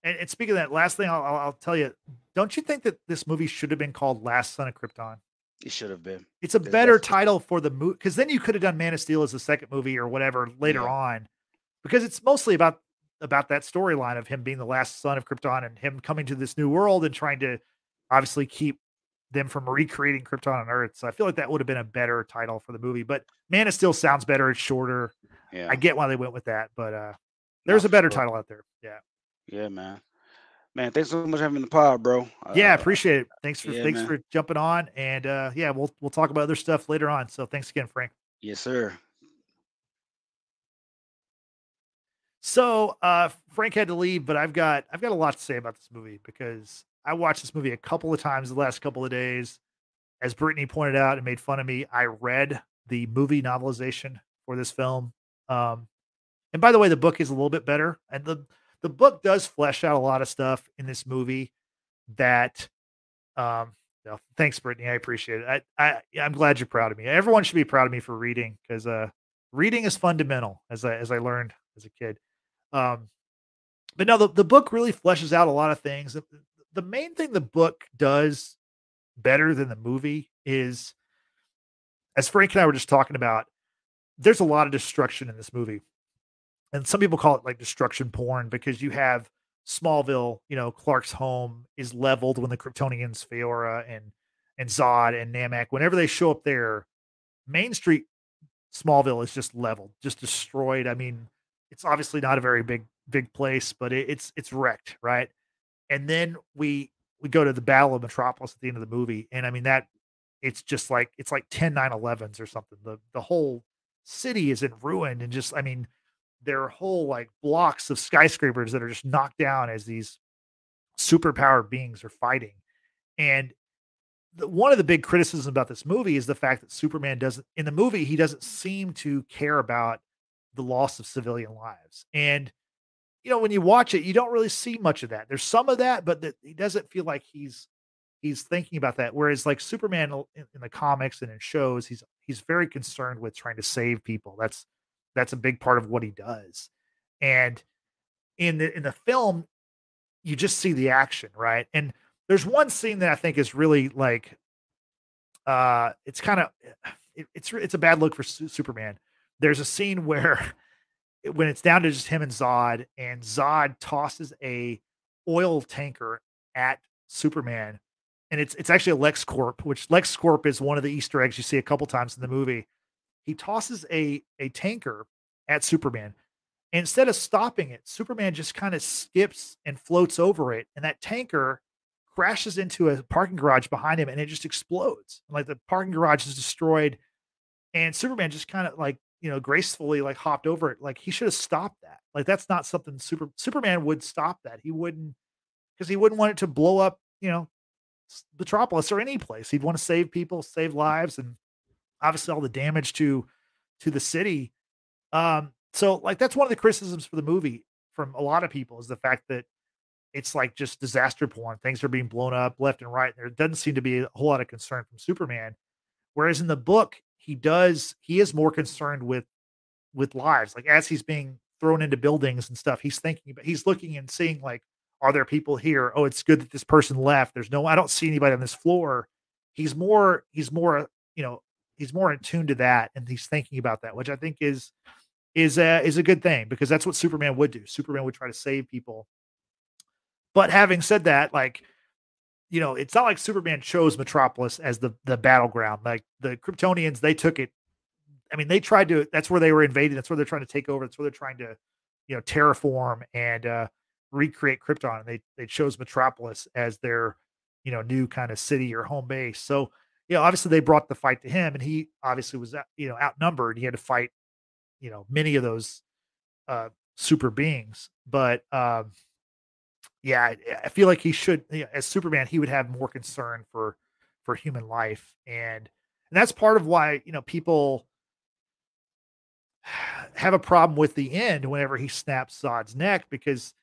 And, and speaking of that, last thing I'll, I'll tell you, don't you think that this movie should have been called Last Son of Krypton? It should have been. It's a better title for the movie because then you could have done Man of Steel as the second movie or whatever later yeah. on, because it's mostly about about that storyline of him being the last son of Krypton and him coming to this new world and trying to obviously keep them from recreating Krypton on Earth. So I feel like that would have been a better title for the movie. But Man of Steel sounds better. It's shorter. Yeah. I get why they went with that, but uh there's a better sure. title out there. Yeah. Yeah, man. Man, thanks so much for having the pod, bro. Yeah, uh, appreciate it. Thanks for yeah, thanks man. for jumping on, and uh, yeah, we'll we'll talk about other stuff later on. So thanks again, Frank. Yes, sir. So uh, Frank had to leave, but I've got I've got a lot to say about this movie because I watched this movie a couple of times the last couple of days. As Brittany pointed out and made fun of me, I read the movie novelization for this film. Um, and by the way, the book is a little bit better, and the the book does flesh out a lot of stuff in this movie that um no, thanks brittany i appreciate it. I, I i'm glad you're proud of me. Everyone should be proud of me for reading because uh reading is fundamental as i as i learned as a kid. Um but no the, the book really fleshes out a lot of things the, the main thing the book does better than the movie is as frank and i were just talking about there's a lot of destruction in this movie and some people call it like destruction porn because you have Smallville, you know, Clark's home is leveled when the Kryptonians, Faora and and Zod and Nam-Ek, whenever they show up there, Main Street Smallville is just leveled, just destroyed. I mean, it's obviously not a very big big place, but it, it's it's wrecked, right? And then we we go to the Battle of Metropolis at the end of the movie, and I mean that it's just like it's like 10 9-11s or something. The the whole city is in ruin and just I mean their whole like blocks of skyscrapers that are just knocked down as these superpowered beings are fighting. And the, one of the big criticisms about this movie is the fact that Superman doesn't in the movie he doesn't seem to care about the loss of civilian lives. And you know when you watch it, you don't really see much of that. There's some of that, but that he doesn't feel like he's he's thinking about that. Whereas like Superman in, in the comics and in shows, he's he's very concerned with trying to save people. That's that's a big part of what he does. And in the in the film, you just see the action, right? And there's one scene that I think is really like uh it's kind of it, it's it's a bad look for Su- Superman. There's a scene [laughs] where when it's down to just him and Zod and Zod tosses a oil tanker at Superman and it's it's actually a LexCorp, which LexCorp is one of the Easter eggs you see a couple times in the movie he tosses a a tanker at Superman. And instead of stopping it, Superman just kind of skips and floats over it, and that tanker crashes into a parking garage behind him, and it just explodes. like the parking garage is destroyed, and Superman just kind of like you know gracefully like hopped over it. Like he should have stopped that. Like that's not something Super Superman would stop that. He wouldn't because he wouldn't want it to blow up. You know, Metropolis or any place. He'd want to save people, save lives, and obviously all the damage to to the city. Um, so like that's one of the criticisms for the movie from a lot of people is the fact that it's like just disaster porn. Things are being blown up left and right. There doesn't seem to be a whole lot of concern from Superman. Whereas in the book, he does he is more concerned with with lives. Like as he's being thrown into buildings and stuff, he's thinking but he's looking and seeing like, are there people here? Oh, it's good that this person left. There's no, I don't see anybody on this floor. He's more, he's more, you know, he's more in tune to that and he's thinking about that, which I think is is a is a good thing because that's what Superman would do. Superman would try to save people. But having said that, like you know, it's not like Superman chose Metropolis as the the battleground. Like the Kryptonians, they took it. I mean, they tried to. That's where they were invaded. That's where they're trying to take over. That's where they're trying to, you know, terraform and uh, recreate Krypton. And they they chose Metropolis as their, you know, new kind of city or home base. So you know, obviously they brought the fight to him, and he obviously was you know outnumbered. He had to fight, you know, many of those uh, super beings. But um, yeah, I, I feel like he should, you know, as Superman, he would have more concern for for human life, and and that's part of why you know people [sighs] have a problem with the end whenever he snaps Zod's neck because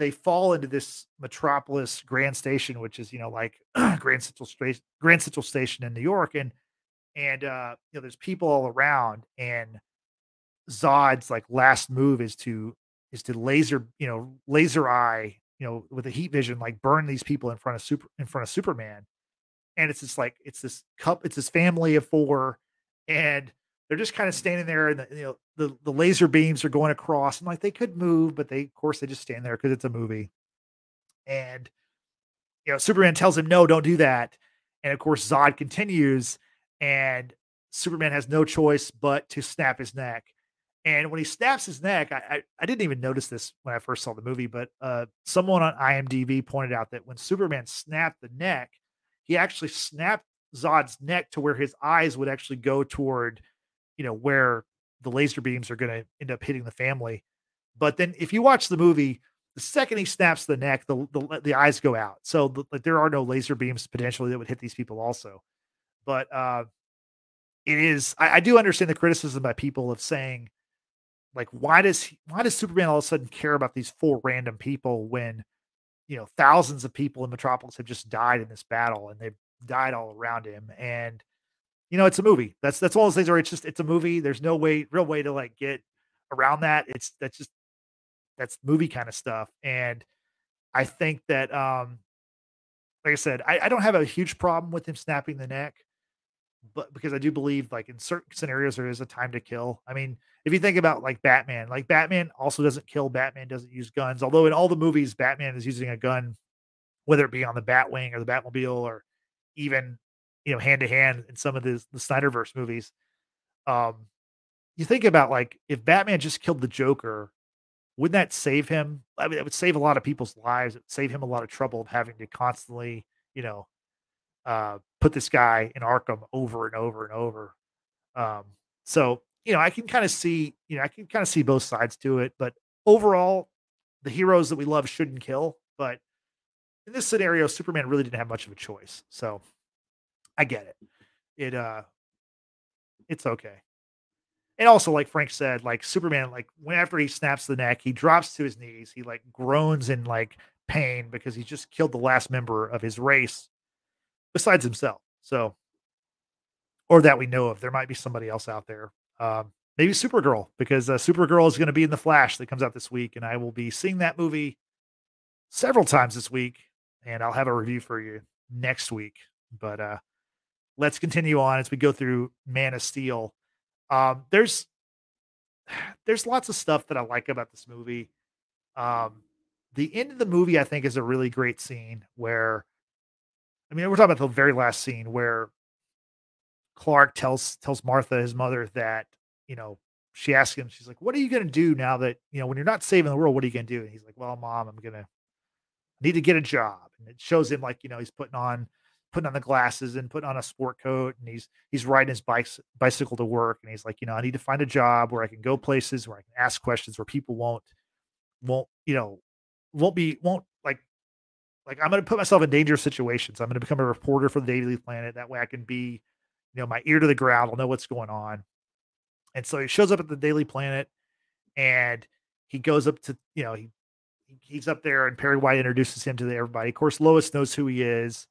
they fall into this metropolis Grand Station, which is you know like [clears throat] Grand Central Station, Grand Central Station in New York, and and uh, you know there's people all around, and Zod's like last move is to is to laser you know laser eye you know with a heat vision like burn these people in front of super in front of Superman, and it's just like it's this cup it's this family of four, and they're just kind of standing there and the, you know the the laser beams are going across and like they could move but they of course they just stand there because it's a movie. And you know superman tells him no don't do that. And of course zod continues and superman has no choice but to snap his neck. And when he snaps his neck i i, I didn't even notice this when i first saw the movie but uh someone on imdb pointed out that when superman snapped the neck he actually snapped zod's neck to where his eyes would actually go toward you know where the laser beams are going to end up hitting the family. But then if you watch the movie, the second he snaps the neck, the the, the eyes go out. So the, like there are no laser beams potentially that would hit these people also. But uh, it is I, I do understand the criticism by people of saying like why does he, why does Superman all of a sudden care about these four random people when you know thousands of people in Metropolis have just died in this battle and they've died all around him and you know, it's a movie. That's that's all those things are. It's just it's a movie. There's no way, real way to like get around that. It's that's just that's movie kind of stuff. And I think that um like I said, I, I don't have a huge problem with him snapping the neck, but because I do believe like in certain scenarios there is a time to kill. I mean, if you think about like Batman, like Batman also doesn't kill, Batman doesn't use guns. Although in all the movies, Batman is using a gun, whether it be on the Batwing or the Batmobile or even you know, hand to hand in some of the the Snyderverse movies. Um, you think about like if Batman just killed the Joker, wouldn't that save him? I mean, it would save a lot of people's lives. It would save him a lot of trouble of having to constantly, you know, uh, put this guy in Arkham over and over and over. Um, so you know, I can kind of see, you know, I can kind of see both sides to it, but overall, the heroes that we love shouldn't kill. But in this scenario, Superman really didn't have much of a choice. So I get it. It uh it's okay. And also, like Frank said, like Superman, like when after he snaps the neck, he drops to his knees, he like groans in like pain because he just killed the last member of his race besides himself. So or that we know of. There might be somebody else out there. Um, maybe Supergirl, because uh, Supergirl is going to be in the Flash that comes out this week, and I will be seeing that movie several times this week, and I'll have a review for you next week. But uh, let's continue on as we go through Man of Steel. Um, there's [sighs] there's lots of stuff that I like about this movie. Um, the end of the movie, I think, is a really great scene where, I mean, we're talking about the very last scene where Clark tells tells Martha, his mother, that you know she asks him, she's like, "What are you going to do now that you know when you're not saving the world? What are you going to do?" And he's like, "Well, mom, I'm gonna need to get a job." And it shows him like you know he's putting on putting on the glasses and putting on a sport coat and he's he's riding his bike bicycle to work and he's like you know i need to find a job where i can go places where i can ask questions where people won't won't you know won't be won't like like i'm going to put myself in dangerous situations. I'm going to become a reporter for the daily planet. That way i can be you know my ear to the ground. I'll know what's going on. And so he shows up at the daily planet and he goes up to you know he he's up there and perry white introduces him to everybody. Of course lois knows who he is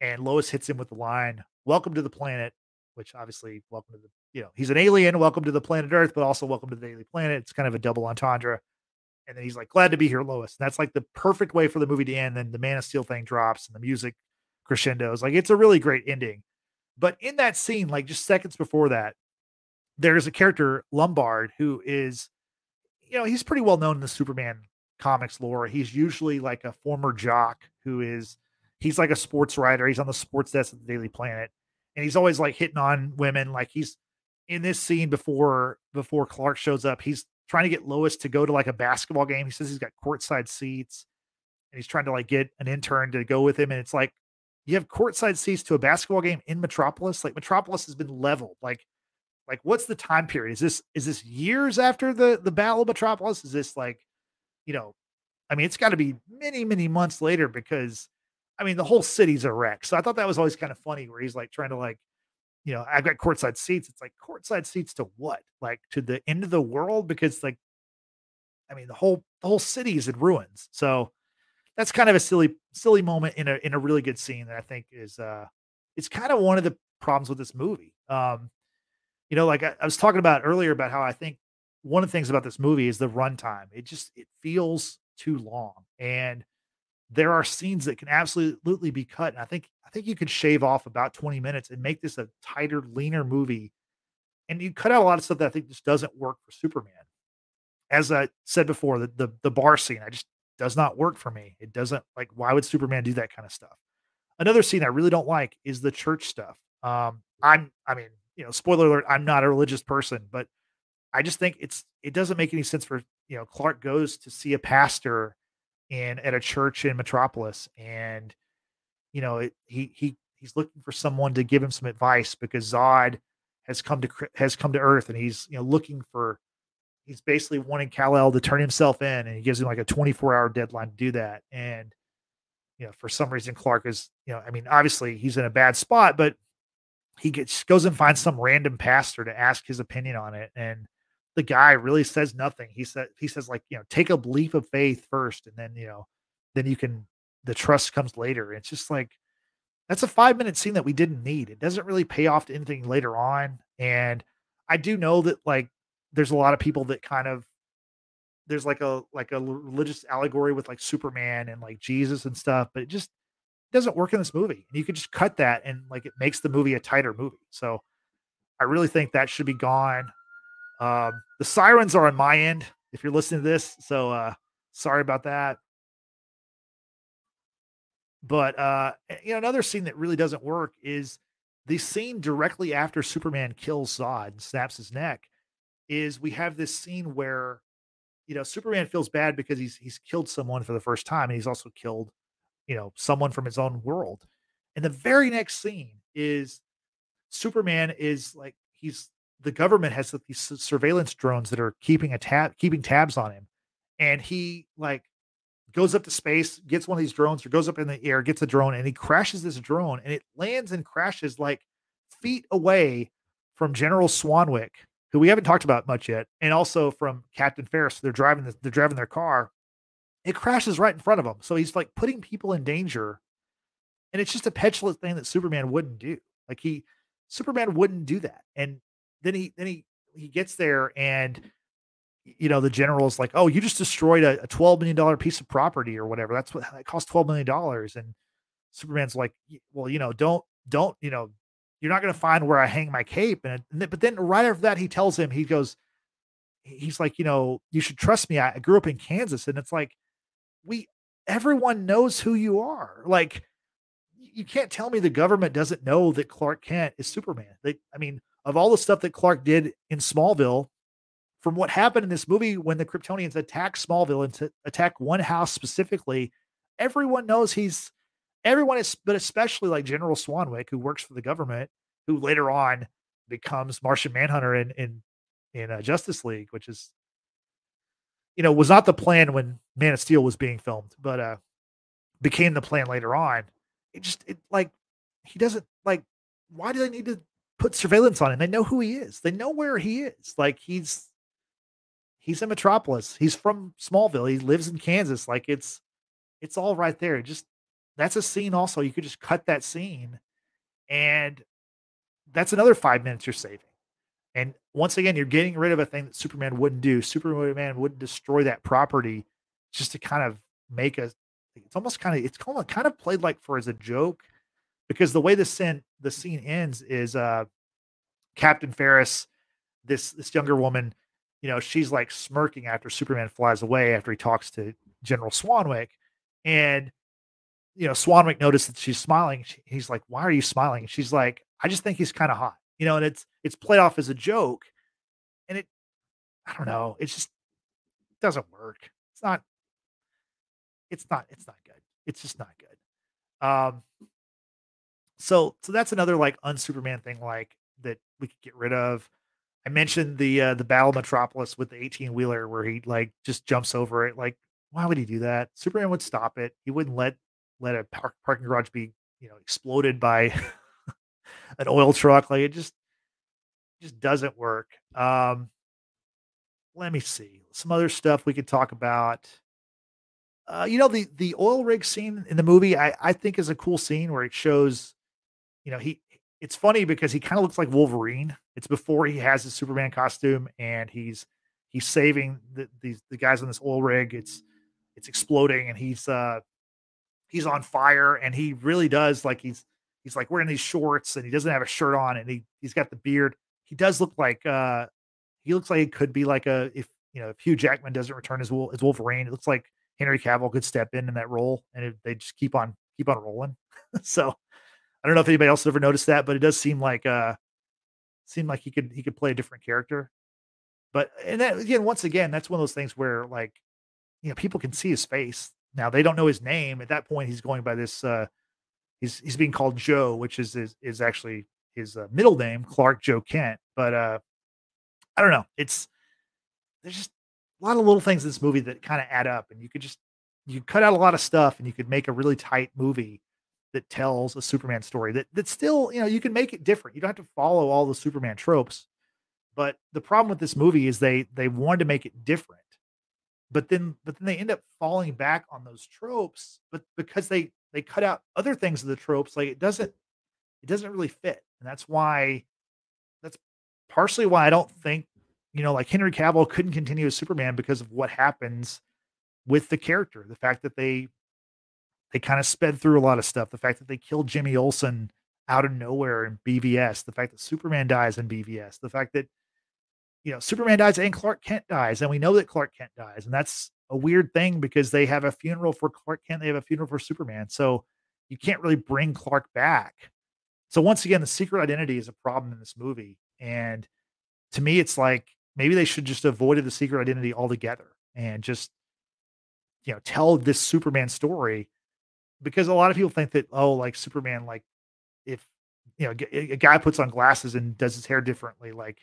and Lois hits him with the line, "Welcome to the planet," which obviously, welcome to the you know he's an alien, welcome to the planet Earth, but also welcome to the Daily Planet. It's kind of a double entendre. And then he's like, "Glad to be here, Lois." And that's like the perfect way for the movie to end. Then the Man of Steel thing drops and the music crescendos. Like it's a really great ending. But in that scene, like just seconds before that, there's a character Lombard who is, you know, he's pretty well known in the Superman comics lore. He's usually like a former jock who is he's like a sports writer. He's on the sports desk at the Daily Planet, and he's always like hitting on women. Like he's in this scene before before Clark shows up. He's trying to get Lois to go to like a basketball game. He says he's got courtside seats, and he's trying to like get an intern to go with him. And it's like, you have courtside seats to a basketball game in Metropolis. Like Metropolis has been leveled. Like, like what's the time period? Is this is this years after the the Battle of Metropolis? Is this like, you know, I mean, it's got to be many many months later because, I mean, the whole city's a wreck. So I thought that was always kind of funny where he's like trying to like, you know, I've got courtside seats. It's like courtside seats to what? Like to the end of the world because like, I mean, the whole the whole city is in ruins. So that's kind of a silly silly moment in a in a really good scene that I think is uh it's kind of one of the problems with this movie. Um, you know, like I, I was talking about earlier about how I think one of the things about this movie is the runtime. It just it feels too long, and there are scenes that can absolutely be cut. And I think I think you could shave off about twenty minutes and make this a tighter, leaner movie. And you cut out a lot of stuff that I think just doesn't work for Superman. As I said before, the the, the bar scene, I just does not work for me. It doesn't like why would Superman do that kind of stuff? Another scene I really don't like is the church stuff. Um, I'm I mean, you know, spoiler alert, I'm not a religious person, but I just think it's it doesn't make any sense for you know, Clark goes to see a pastor in at a church in Metropolis and you know, it, he he he's looking for someone to give him some advice because Zod has come to has come to Earth and he's you know looking for he's basically wanting Kal-El to turn himself in, and he gives him like a 24 hour deadline to do that. And you know, for some reason, Clark is you know, I mean, obviously he's in a bad spot, but he gets goes and finds some random pastor to ask his opinion on it, and the guy really says nothing. He said he says like you know, take a leap of faith first, and then you know, then you can the trust comes later. It's just like that's a five minute scene that we didn't need. It doesn't really pay off to anything later on, and I do know that like there's a lot of people that kind of there's like a like a religious allegory with like Superman and like Jesus and stuff, but it just doesn't work in this movie. And you could just cut that and like it makes the movie a tighter movie. So I really think that should be gone. Um, the sirens are on my end if you're listening to this. So uh sorry about that. But uh you know, another scene that really doesn't work is the scene directly after Superman kills Zod and snaps his neck is we have this scene where you know Superman feels bad because he's he's killed someone for the first time and he's also killed you know someone from his own world. And the very next scene is Superman is like he's the government has these surveillance drones that are keeping a tab keeping tabs on him and he like goes up to space gets one of these drones or goes up in the air gets a drone and he crashes this drone and it lands and crashes like feet away from General Swanwick who we haven't talked about much yet, and also from Captain Farris. They're driving the, they're driving their car. It crashes right in front of him, so he's like putting people in danger. And it's just a petulant thing that Superman wouldn't do. Like he, Superman wouldn't do that. And then he then he he gets there and you know the general's like, oh, you just destroyed a, a twelve million dollar piece of property or whatever. That's what it cost twelve million dollars. And Superman's like, well, you know, don't don't you know you're not going to find where I hang my cape. And, and, but then right after that, he tells him, he goes, he's like, you know, you should trust me. I, I grew up in Kansas. And it's like, we, everyone knows who you are. Like, you can't tell me the government doesn't know that Clark Kent is Superman. They, I mean, of all the stuff that Clark did in Smallville, from what happened in this movie when the Kryptonians attack Smallville and to attack one house specifically, everyone knows he's everyone is, but especially like General Swanwick, who works for the government, who later on becomes Martian Manhunter in in in uh, Justice League, which is you know was not the plan when Man of Steel was being filmed, but uh became the plan later on. It just it like he doesn't like why do they need to put surveillance on him? They know who he is. They know where he is. Like he's he's in Metropolis. He's from Smallville. He lives in Kansas. Like it's it's all right there. Just that's a scene also. You could just cut that scene and that's another five minutes you're saving. And once again, you're getting rid of a thing that Superman wouldn't do. Superman wouldn't destroy that property just to kind of make a it's almost kind of it's kind of kind of played like for as a joke because the way the scene the scene ends is uh Captain Farris, this this younger woman, you know, she's like smirking after Superman flies away after he talks to General Swanwick. And you know, Swanwick noticed that she's smiling. He's like, "Why are you smiling?" She's like, "I just think he's kind of hot." You know, and it's it's played off as a joke, and it, I don't know, it just doesn't work. It's not. It's not. It's not good. It's just not good. Um, so so that's another like unsuperman thing like that we could get rid of. I mentioned the uh, the Battle Metropolis with the 18 wheeler where he like just jumps over it. Like, why would he do that? Superman would stop it. He wouldn't let let a park, parking garage be you know exploded by [laughs] an oil truck. Like it just just doesn't work. Um, let me see some other stuff we could talk about. Uh, you know the the oil rig scene in the movie I I think is a cool scene where it shows, you know he it's funny because he kind of looks like Wolverine. It's before he has his Superman costume and he's he's saving the these the guys on this oil rig. It's it's exploding and he's uh he's on fire and he really does like he's he's like wearing these shorts and he doesn't have a shirt on and he he's got the beard. He does look like uh he looks like it could be like a if you know if Hugh Jackman doesn't return as as Wolverine, it looks like Henry Cavill could step in in that role and it, they just keep on keep on rolling. [laughs] so I don't know if anybody else ever noticed that, but it does seem like uh seem like he could he could play a different character. But and that again, once again, that's one of those things where like you know people can see his face. Now they don't know his name. At that point, he's going by this uh he's he's being called Joe, which is is, is actually his uh, middle name, Clark Joe Kent. But uh I don't know. It's there's just a lot of little things in this movie that kind of add up, and you could just you cut out a lot of stuff, and you could make a really tight movie that tells a Superman story that that still, you know, you can make it different. You don't have to follow all the Superman tropes. But the problem with this movie is they they wanted to make it different. But then but then they end up falling back on those tropes, but because they they cut out other things of the tropes, like it doesn't it doesn't really fit. And that's why that's partially why I don't think, you know, like Henry Cavill couldn't continue as Superman because of what happens with the character. The fact that they they kind of sped through a lot of stuff. The fact that they killed Jimmy Olsen out of nowhere in BVS, the fact that Superman dies in BVS, the fact that you know Superman dies and Clark Kent dies, and we know that Clark Kent dies, and that's a weird thing because they have a funeral for Clark Kent, they have a funeral for Superman, so you can't really bring Clark back. So once again, the secret identity is a problem in this movie, and to me, it's like maybe they should just avoided the secret identity altogether and just you know tell this Superman story because a lot of people think that oh like superman like if you know a guy puts on glasses and does his hair differently like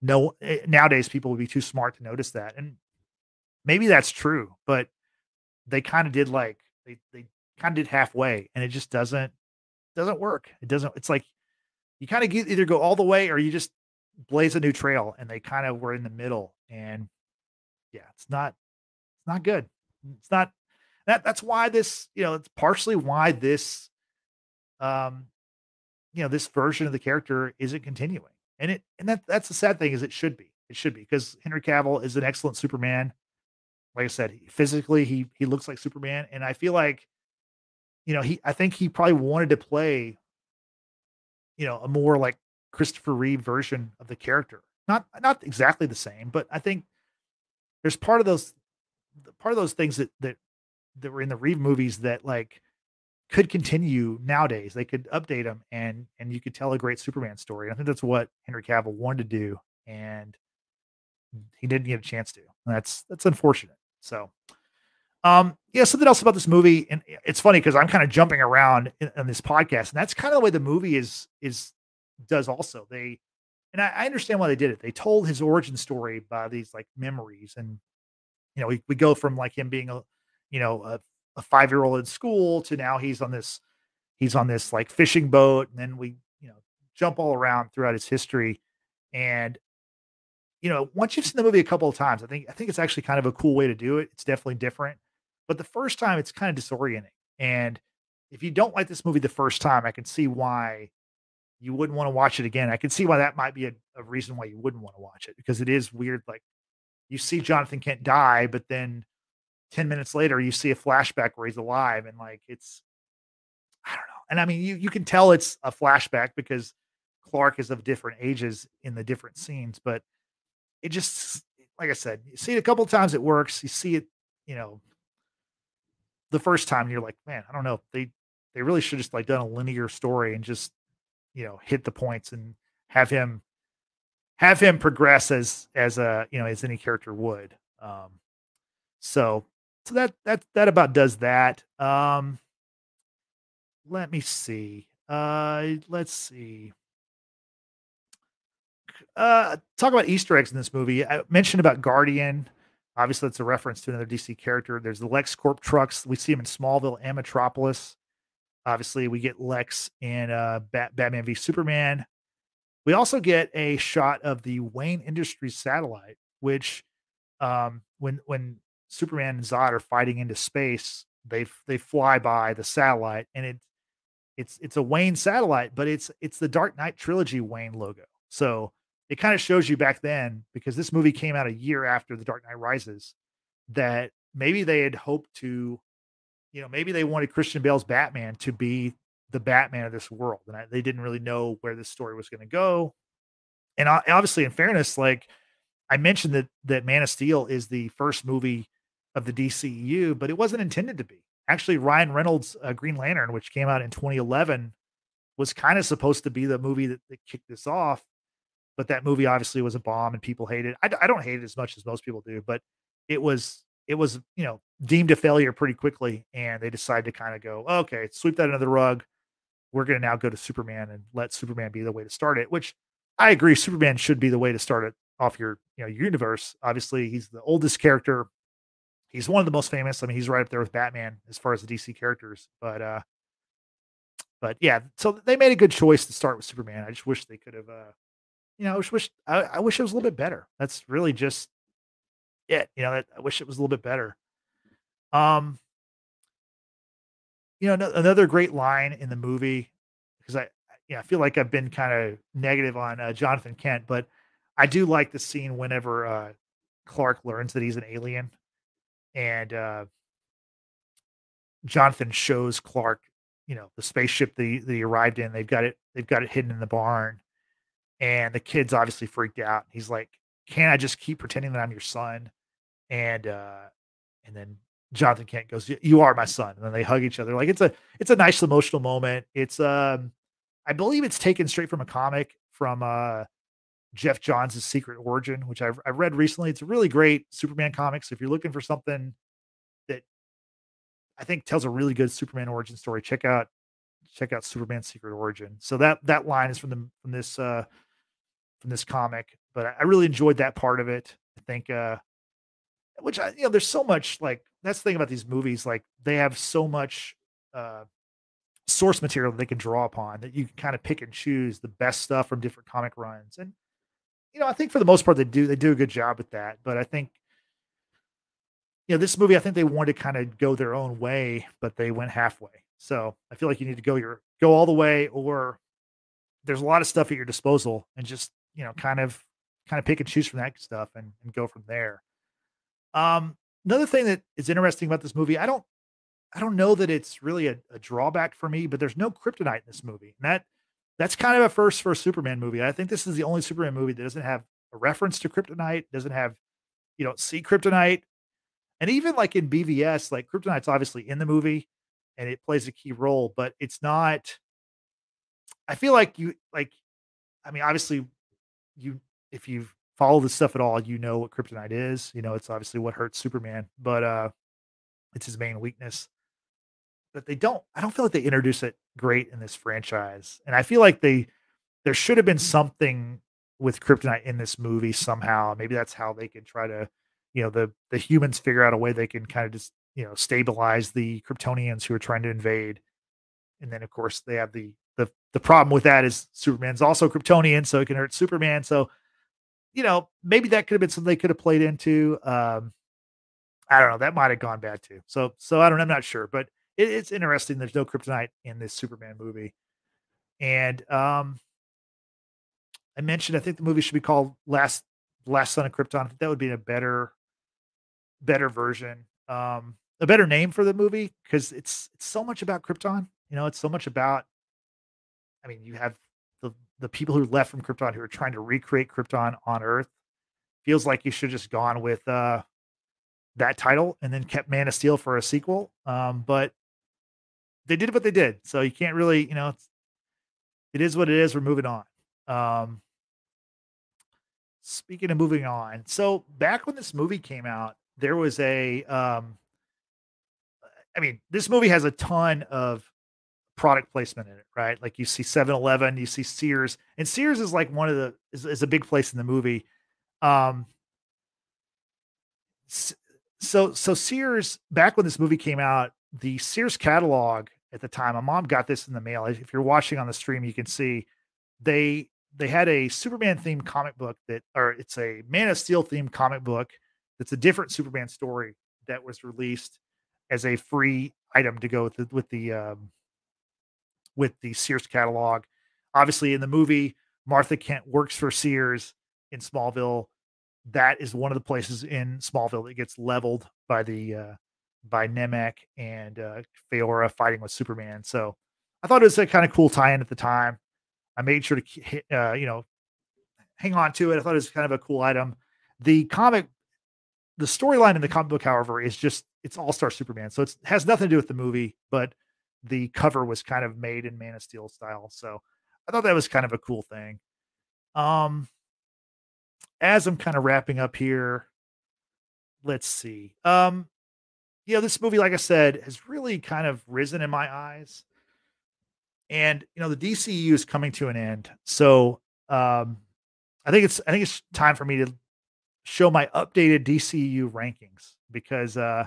no eh, nowadays people would be too smart to notice that and maybe that's true but they kind of did like they they kind of did halfway and it just doesn't doesn't work. It doesn't it's like you kind of either go all the way or you just blaze a new trail and they kind of were in the middle and yeah it's not it's not good. It's not that that's why this, you know, it's partially why this um you know, this version of the character isn't continuing. And it and that that's the sad thing is it should be. It should be because Henry Cavill is an excellent Superman. Like I said, physically he he looks like Superman and I feel like you know, he I think he probably wanted to play you know, a more like Christopher Reeve version of the character. Not not exactly the same, but I think there's part of those part of those things that that that were in the Reeve movies that like could continue nowadays. They could update them and and you could tell a great Superman story. I think that's what Henry Cavill wanted to do, and he didn't get a chance to. that's that's unfortunate. So, um, yeah, something else about this movie, and it's funny because I'm kind of jumping around in, in, this podcast, and that's kind of the way the movie is is does also. They and I, I understand why they did it. They told his origin story by these like memories, and you know, we, we go from like him being a you know a, a five year old in school to now he's on this he's on this like fishing boat and then we you know jump all around throughout his history. And you know once you've seen the movie a couple of times i think i think it's actually kind of a cool way to do it. It's definitely different. But the first time it's kind of disorienting. And if you don't like this movie the first time i can see why you wouldn't want to watch it again. I can see why that might be a, a reason why you wouldn't want to watch it because it is weird like you see jonathan kent die but then 10 minutes later you see a flashback where he's alive and like it's i don't know and i mean you you can tell it's a flashback because clark is of different ages in the different scenes but it just like i said you see it a couple times it works you see it you know the first time you're like man i don't know they they really should just like done a linear story and just you know hit the points and have him have him progress as as a you know as any character would um so so that that that about does that. Um, let me see. Uh, let's see. Uh, talk about Easter eggs in this movie. I mentioned about Guardian. Obviously, that's a reference to another DC character. There's the LexCorp trucks. We see them in Smallville and Metropolis. Obviously, we get Lex in uh, Bat- Batman v Superman. We also get a shot of the Wayne Industries satellite, which um, when when Superman and Zod are fighting into space, they they fly by the satellite, and it it's it's a Wayne satellite, but it's it's the Dark Knight trilogy Wayne logo. So it kind of shows you back then because this movie came out a year after the Dark Knight Rises that maybe they had hoped to, you know, maybe they wanted Christian Bale's Batman to be the Batman of this world, and I, they didn't really know where this story was going to go. And uh, obviously, in fairness, like I mentioned that that Man of Steel is the first movie of the DCEU, but it wasn't intended to be. Actually, Ryan Reynolds' uh, Green Lantern, which came out in 2011, was kind of supposed to be the movie that, that kicked this off but that movie obviously was a bomb and people hated. it. I, I don't hate it as much as most people do, but it was it was you know deemed a failure pretty quickly, and they decided to kind of go okay, sweep that under the rug. We're going to now go to Superman and let Superman be the way to start it. Which I agree, Superman should be the way to start it off your you know your universe. Obviously, he's the oldest character. He's one of the most famous. I mean, he's right up there with Batman as far as the DC characters. But uh, but yeah, so they made a good choice to start with Superman. I just wish they could have uh you know, I wish, wish I, I, wish it was a little bit better. That's really just it. You know, I wish it was a little bit better. Um, you know, another great line in the movie because I, yeah, I feel like I've been kind of negative on uh, Jonathan Kent, but I do like the scene whenever uh, Clark learns that he's an alien, and uh, Jonathan shows Clark, you know, the spaceship that he arrived in. They've got it. They've got it hidden in the barn, and the kid's obviously freaked out. He's like, "Can't I just keep pretending that I'm your son?" And uh, and then Jonathan Kent goes, "You are my son," and then they hug each other. Like it's a it's a nice emotional moment. It's um, I believe it's taken straight from a comic from uh Geoff Johns' Secret Origin, which I've I've read recently. It's a really great Superman comic. So if you're looking for something that I think tells a really good Superman origin story, check out check out Superman Secret Origin. So that that line is from the from this uh from this comic, but I, I really enjoyed that part of it. I think, uh, which I, you know, there's so much like that's the thing about these movies. Like they have so much uh, source material that they can draw upon that you can kind of pick and choose the best stuff from different comic runs. And you know, I think for the most part they do they do a good job with that. But I think you know, this movie, I think they wanted to kind of go their own way, but they went halfway. So I feel like you need to go your go all the way, or there's a lot of stuff at your disposal, and just you know, kind of kind of pick and choose from that stuff and, and go from there. Um, another thing that is interesting about this movie, I don't I don't know that it's really a, a, drawback for me, but there's no kryptonite in this movie. And that that's kind of a first for a Superman movie. I think this is the only Superman movie that doesn't have a reference to kryptonite, doesn't have, you don't see kryptonite. And even like in BVS, like kryptonite's obviously in the movie and it plays a key role, but it's not. I feel like you like, I mean, obviously you if you follow this stuff at all, you know what kryptonite is. You know, it's obviously what hurts Superman, but uh it's his main weakness. But they don't I don't feel like they introduce it great in this franchise. And I feel like they there should have been something with kryptonite in this movie somehow. Maybe that's how they can try to, you know, the the humans figure out a way they can kind of just, you know, stabilize the Kryptonians who are trying to invade. And then of course they have the the the problem with that is Superman's also Kryptonian, so it can hurt Superman. So, you know, maybe that could have been something they could have played into. Um, I don't know. That might have gone bad too. So, so I don't. I'm not sure, but it, it's interesting. There's no kryptonite in this Superman movie, and um, I mentioned I think the movie should be called Last Last Son of Krypton. I think that would be a better better version, um, a better name for the movie because it's it's so much about Krypton. You know, it's so much about I mean, you have the the people who left from Krypton who are trying to recreate Krypton on Earth. Feels like you should just gone with uh, that title and then kept Man of Steel for a sequel. Um, but they did what they did, so you can't really, you know, it is what it is. We're moving on. Um, speaking of moving on, so back when this movie came out, there was a, um, I mean, this movie has a ton of product placement in it, right? Like you see 7-Eleven, you see Sears, and Sears is like one of the is, is a big place in the movie. Um, so so Sears back when this movie came out, the Sears catalog at the time, my mom got this in the mail. If you're watching on the stream, you can see they they had a Superman themed comic book that, or it's a Man of Steel themed comic book that's a different Superman story that was released as a free item to go with the, with the um, with the Sears catalog. Obviously, in the movie, Martha Kent works for Sears in Smallville. That is one of the places in Smallville that gets leveled by the uh, by Nam-Ek and uh, Faora fighting with Superman. So I thought it was a kind of cool tie-in at the time. I made sure to hit, uh, you know hang on to it. I thought it was kind of a cool item. The comic, the storyline in the comic book, however, is just it's All Star Superman, so it has nothing to do with the movie, but the cover was kind of made in Man of Steel style. So I thought that was kind of a cool thing. Um, as I'm kind of wrapping up here, let's see. Um, you know, this movie, like I said, has really kind of risen in my eyes. And you know, the DCU is coming to an end. So um I think it's I think it's time for me to show my updated DCU rankings because uh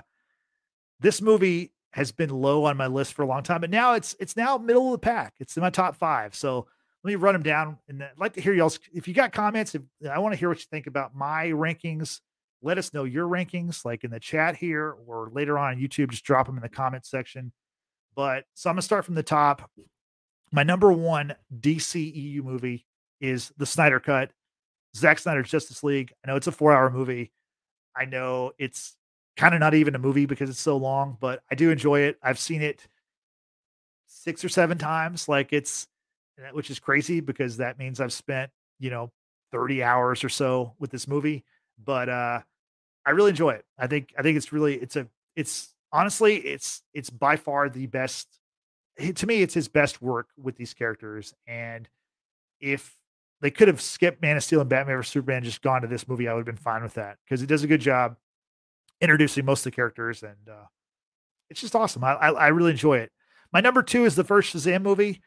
this movie has been low on my list for a long time, but now it's it's now middle of the pack. It's in my top five. So let me run them down and I'd like to hear y'all if you got comments if i want to hear what you think about my rankings let us know your rankings like in the chat here or later on, on youtube just drop them in the comment section. But so i'm gonna start from the top. My number one dceu movie is the snyder cut Zack snyder's justice league. I know it's a four hour movie. I know it's kind of not even a movie because it's so long but i do enjoy it. I've seen it six or seven times like it's which is crazy because that means I've spent, you know, 30 hours or so with this movie. But uh I really enjoy it. I think I think it's really it's a it's honestly it's it's by far the best to me it's his best work with these characters and if they could have skipped Man of Steel and Batman vs Superman just gone to this movie I would have been fine with that because it does a good job introducing most of the characters and uh it's just awesome. I, I I really enjoy it. My number 2 is the first Shazam movie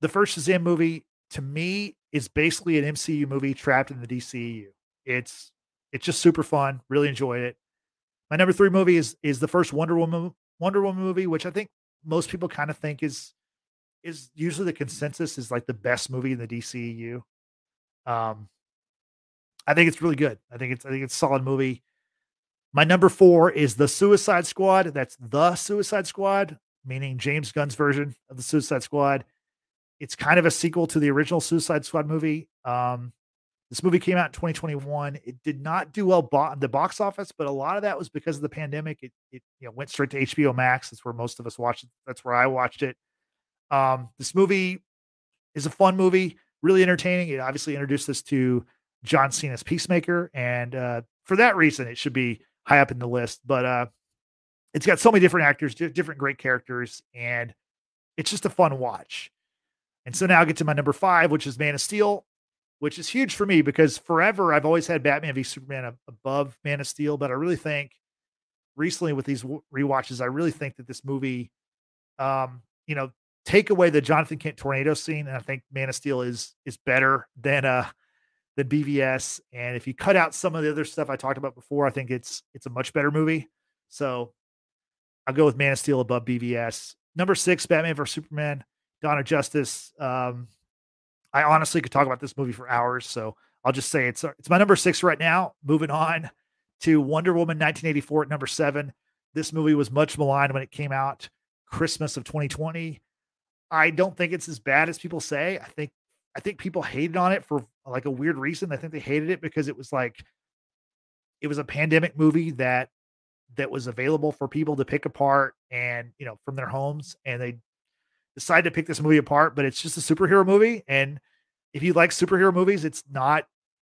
the first Shazam movie to me is basically an MCU movie trapped in the DCU. It's it's just super fun. Really enjoyed it. My number three movie is is the first Wonder Woman Wonder Woman movie, which I think most people kind of think is is usually the consensus is like the best movie in the DCU. Um, I think it's really good. I think it's I think it's a solid movie. My number four is the Suicide Squad. That's the Suicide Squad, meaning James Gunn's version of the Suicide Squad. It's kind of a sequel to the original Suicide Squad movie. Um, this movie came out in 2021. It did not do well bo- the box office, but a lot of that was because of the pandemic. It, it you know went straight to HBO Max. That's where most of us watched it. That's where I watched it. Um, this movie is a fun movie, really entertaining. It obviously introduced us to John Cena's Peacemaker, and uh, for that reason, it should be high up in the list. But uh, it's got so many different actors, different great characters, and it's just a fun watch. And so now I get to my number five, which is Man of Steel, which is huge for me because forever I've always had Batman v Superman above Man of Steel. But I really think recently with these re-watches, I really think that this movie, um, you know, take away the Jonathan Kent tornado scene, and I think Man of Steel is is better than uh than BVS. And if you cut out some of the other stuff I talked about before, I think it's it's a much better movie. So I'll go with Man of Steel above BVS. Number six, Batman vs Superman. Dawn of Justice. Um, I honestly could talk about this movie for hours, so I'll just say it's uh, it's my number six right now. Moving on to Wonder Woman 1984 at number seven. This movie was much maligned when it came out, Christmas of 2020. I don't think it's as bad as people say. I think I think people hated on it for like a weird reason. I think they hated it because it was like it was a pandemic movie that that was available for people to pick apart and you know from their homes and they decide to pick this movie apart, but it's just a superhero movie. And if you like superhero movies, it's not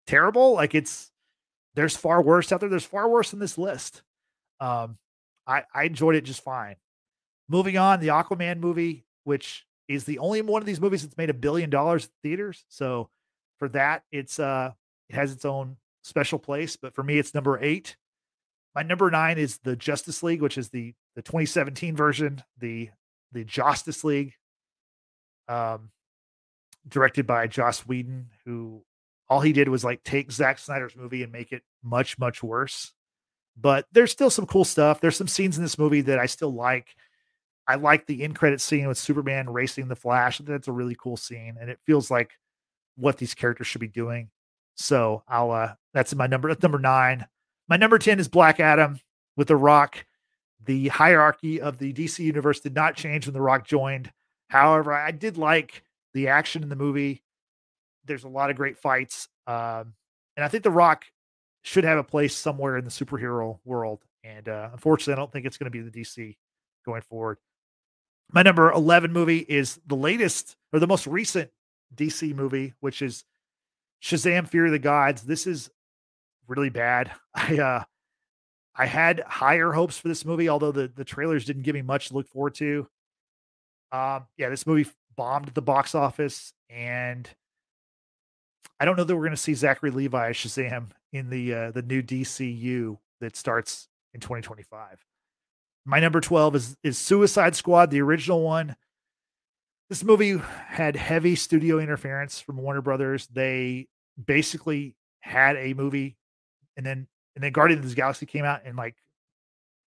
terrible. Like it's there's far worse out there. There's far worse in this list. Um, I, I enjoyed it just fine. Moving on, the Aquaman movie, which is the only one of these movies that's made a billion dollars in theaters. So for that, it's uh it has its own special place. But for me, it's number eight. My number nine is the Justice League, which is the the 2017 version, the the Justice League, um, directed by Joss Whedon, who all he did was like take Zack Snyder's movie and make it much, much worse. But there's still some cool stuff. There's some scenes in this movie that I still like. I like the end credit scene with Superman racing the Flash. That's a really cool scene, and it feels like what these characters should be doing. So I'll uh that's my number that's number nine. My number 10 is Black Adam with The Rock. The hierarchy of the DC universe did not change when The Rock joined. However, I did like the action in the movie. There's a lot of great fights. Um, and I think The Rock should have a place somewhere in the superhero world. And uh, unfortunately, I don't think it's going to be the DC going forward. My number 11 movie is the latest or the most recent DC movie, which is Shazam Fury of the Gods. This is really bad. [laughs] I uh I had higher hopes for this movie, although the, the trailers didn't give me much to look forward to. Um, yeah, this movie bombed the box office, and I don't know that we're going to see Zachary Levi as Shazam in the uh, the new DCU that starts in 2025. My number 12 is is Suicide Squad, the original one. This movie had heavy studio interference from Warner Brothers. They basically had a movie and then and then Guardians of the Galaxy came out and like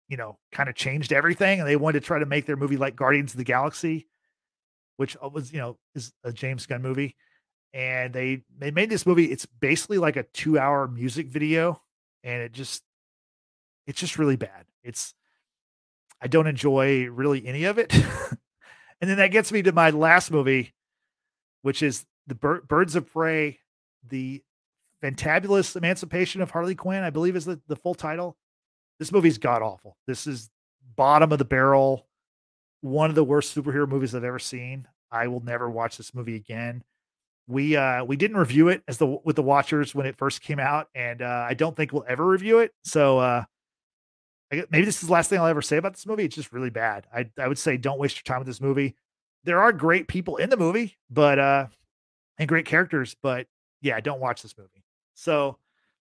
you know kind of changed everything and they wanted to try to make their movie like Guardians of the Galaxy which uh, was you know is a James Gunn movie and they they made this movie it's basically like a 2 hour music video and it just it's just really bad. It's I don't enjoy really any of it. [laughs] And then that gets me to my last movie, which is the Bir- Birds of Prey, the fantabulous emancipation of Harley Quinn, I believe is the, the full title. This movie's god awful. This is bottom of the barrel, one of the worst superhero movies I've ever seen. I will never watch this movie again. We uh we didn't review it as the with the watchers when it first came out, and uh, I don't think we'll ever review it. So uh maybe this is the last thing I'll ever say about this movie. It's just really bad. I I would say don't waste your time with this movie. There are great people in the movie, but uh and great characters, but yeah, don't watch this movie. So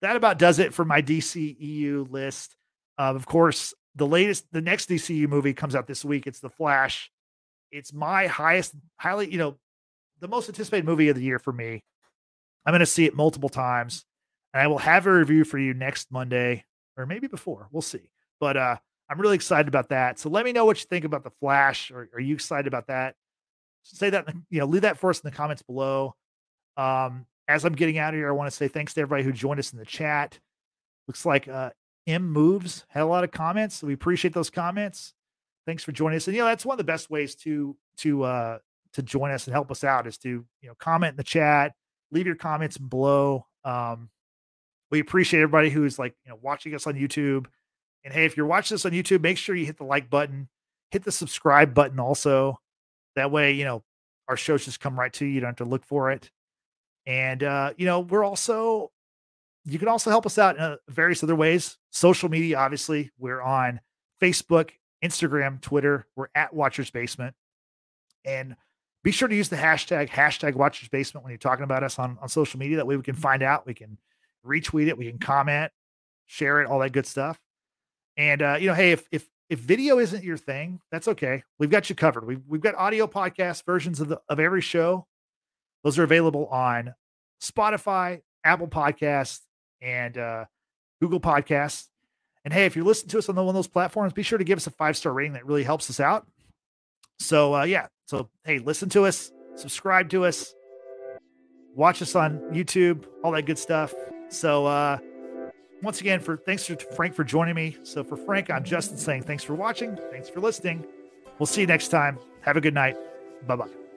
that about does it for my DCEU list. Uh, of course, the latest, the next DCU movie comes out this week. It's The Flash. It's my highest, highly, you know, the most anticipated movie of the year for me. I'm going to see it multiple times, and I will have a review for you next Monday or maybe before. We'll see. But uh, I'm really excited about that. So let me know what you think about the Flash. Or are you excited about that? Say that [laughs] you know, leave that for us in the comments below. Um, as I'm getting out of here, I want to say thanks to everybody who joined us in the chat. Looks like uh, M Moves had a lot of comments, so we appreciate those comments. Thanks for joining us. And know, that's one of the best ways to to uh, to join us and help us out is to you know comment in the chat, leave your comments below. Um, we appreciate everybody who's like you know watching us on YouTube and hey, if you're watching this on YouTube, make sure you hit the like button, hit the subscribe button also. That way, you know, our shows just come right to you. You don't have to look for it. And, uh, you know, we're also, you can also help us out in uh, various other ways. Social media, obviously, we're on Facebook, Instagram, Twitter. We're at Watchers Basement. And be sure to use the hashtag, hashtag Watchers Basement when you're talking about us on, on social media. That way we can find out, we can retweet it, we can comment, share it, all that good stuff. And uh, you know, hey, if if if video isn't your thing, that's okay. We've got you covered. We've we've got audio podcast versions of the of every show. Those are available on Spotify, Apple Podcasts, and uh, Google Podcasts. And hey, if you're listening to us on one of those platforms, be sure to give us a five star rating. That really helps us out. So uh, yeah, so hey, listen to us, subscribe to us, watch us on YouTube, all that good stuff. So uh, once again, for thanks to Frank for joining me. So for Frank, I'm Justin saying thanks for watching. Thanks for listening. We'll see you next time. Have a good night. Bye bye.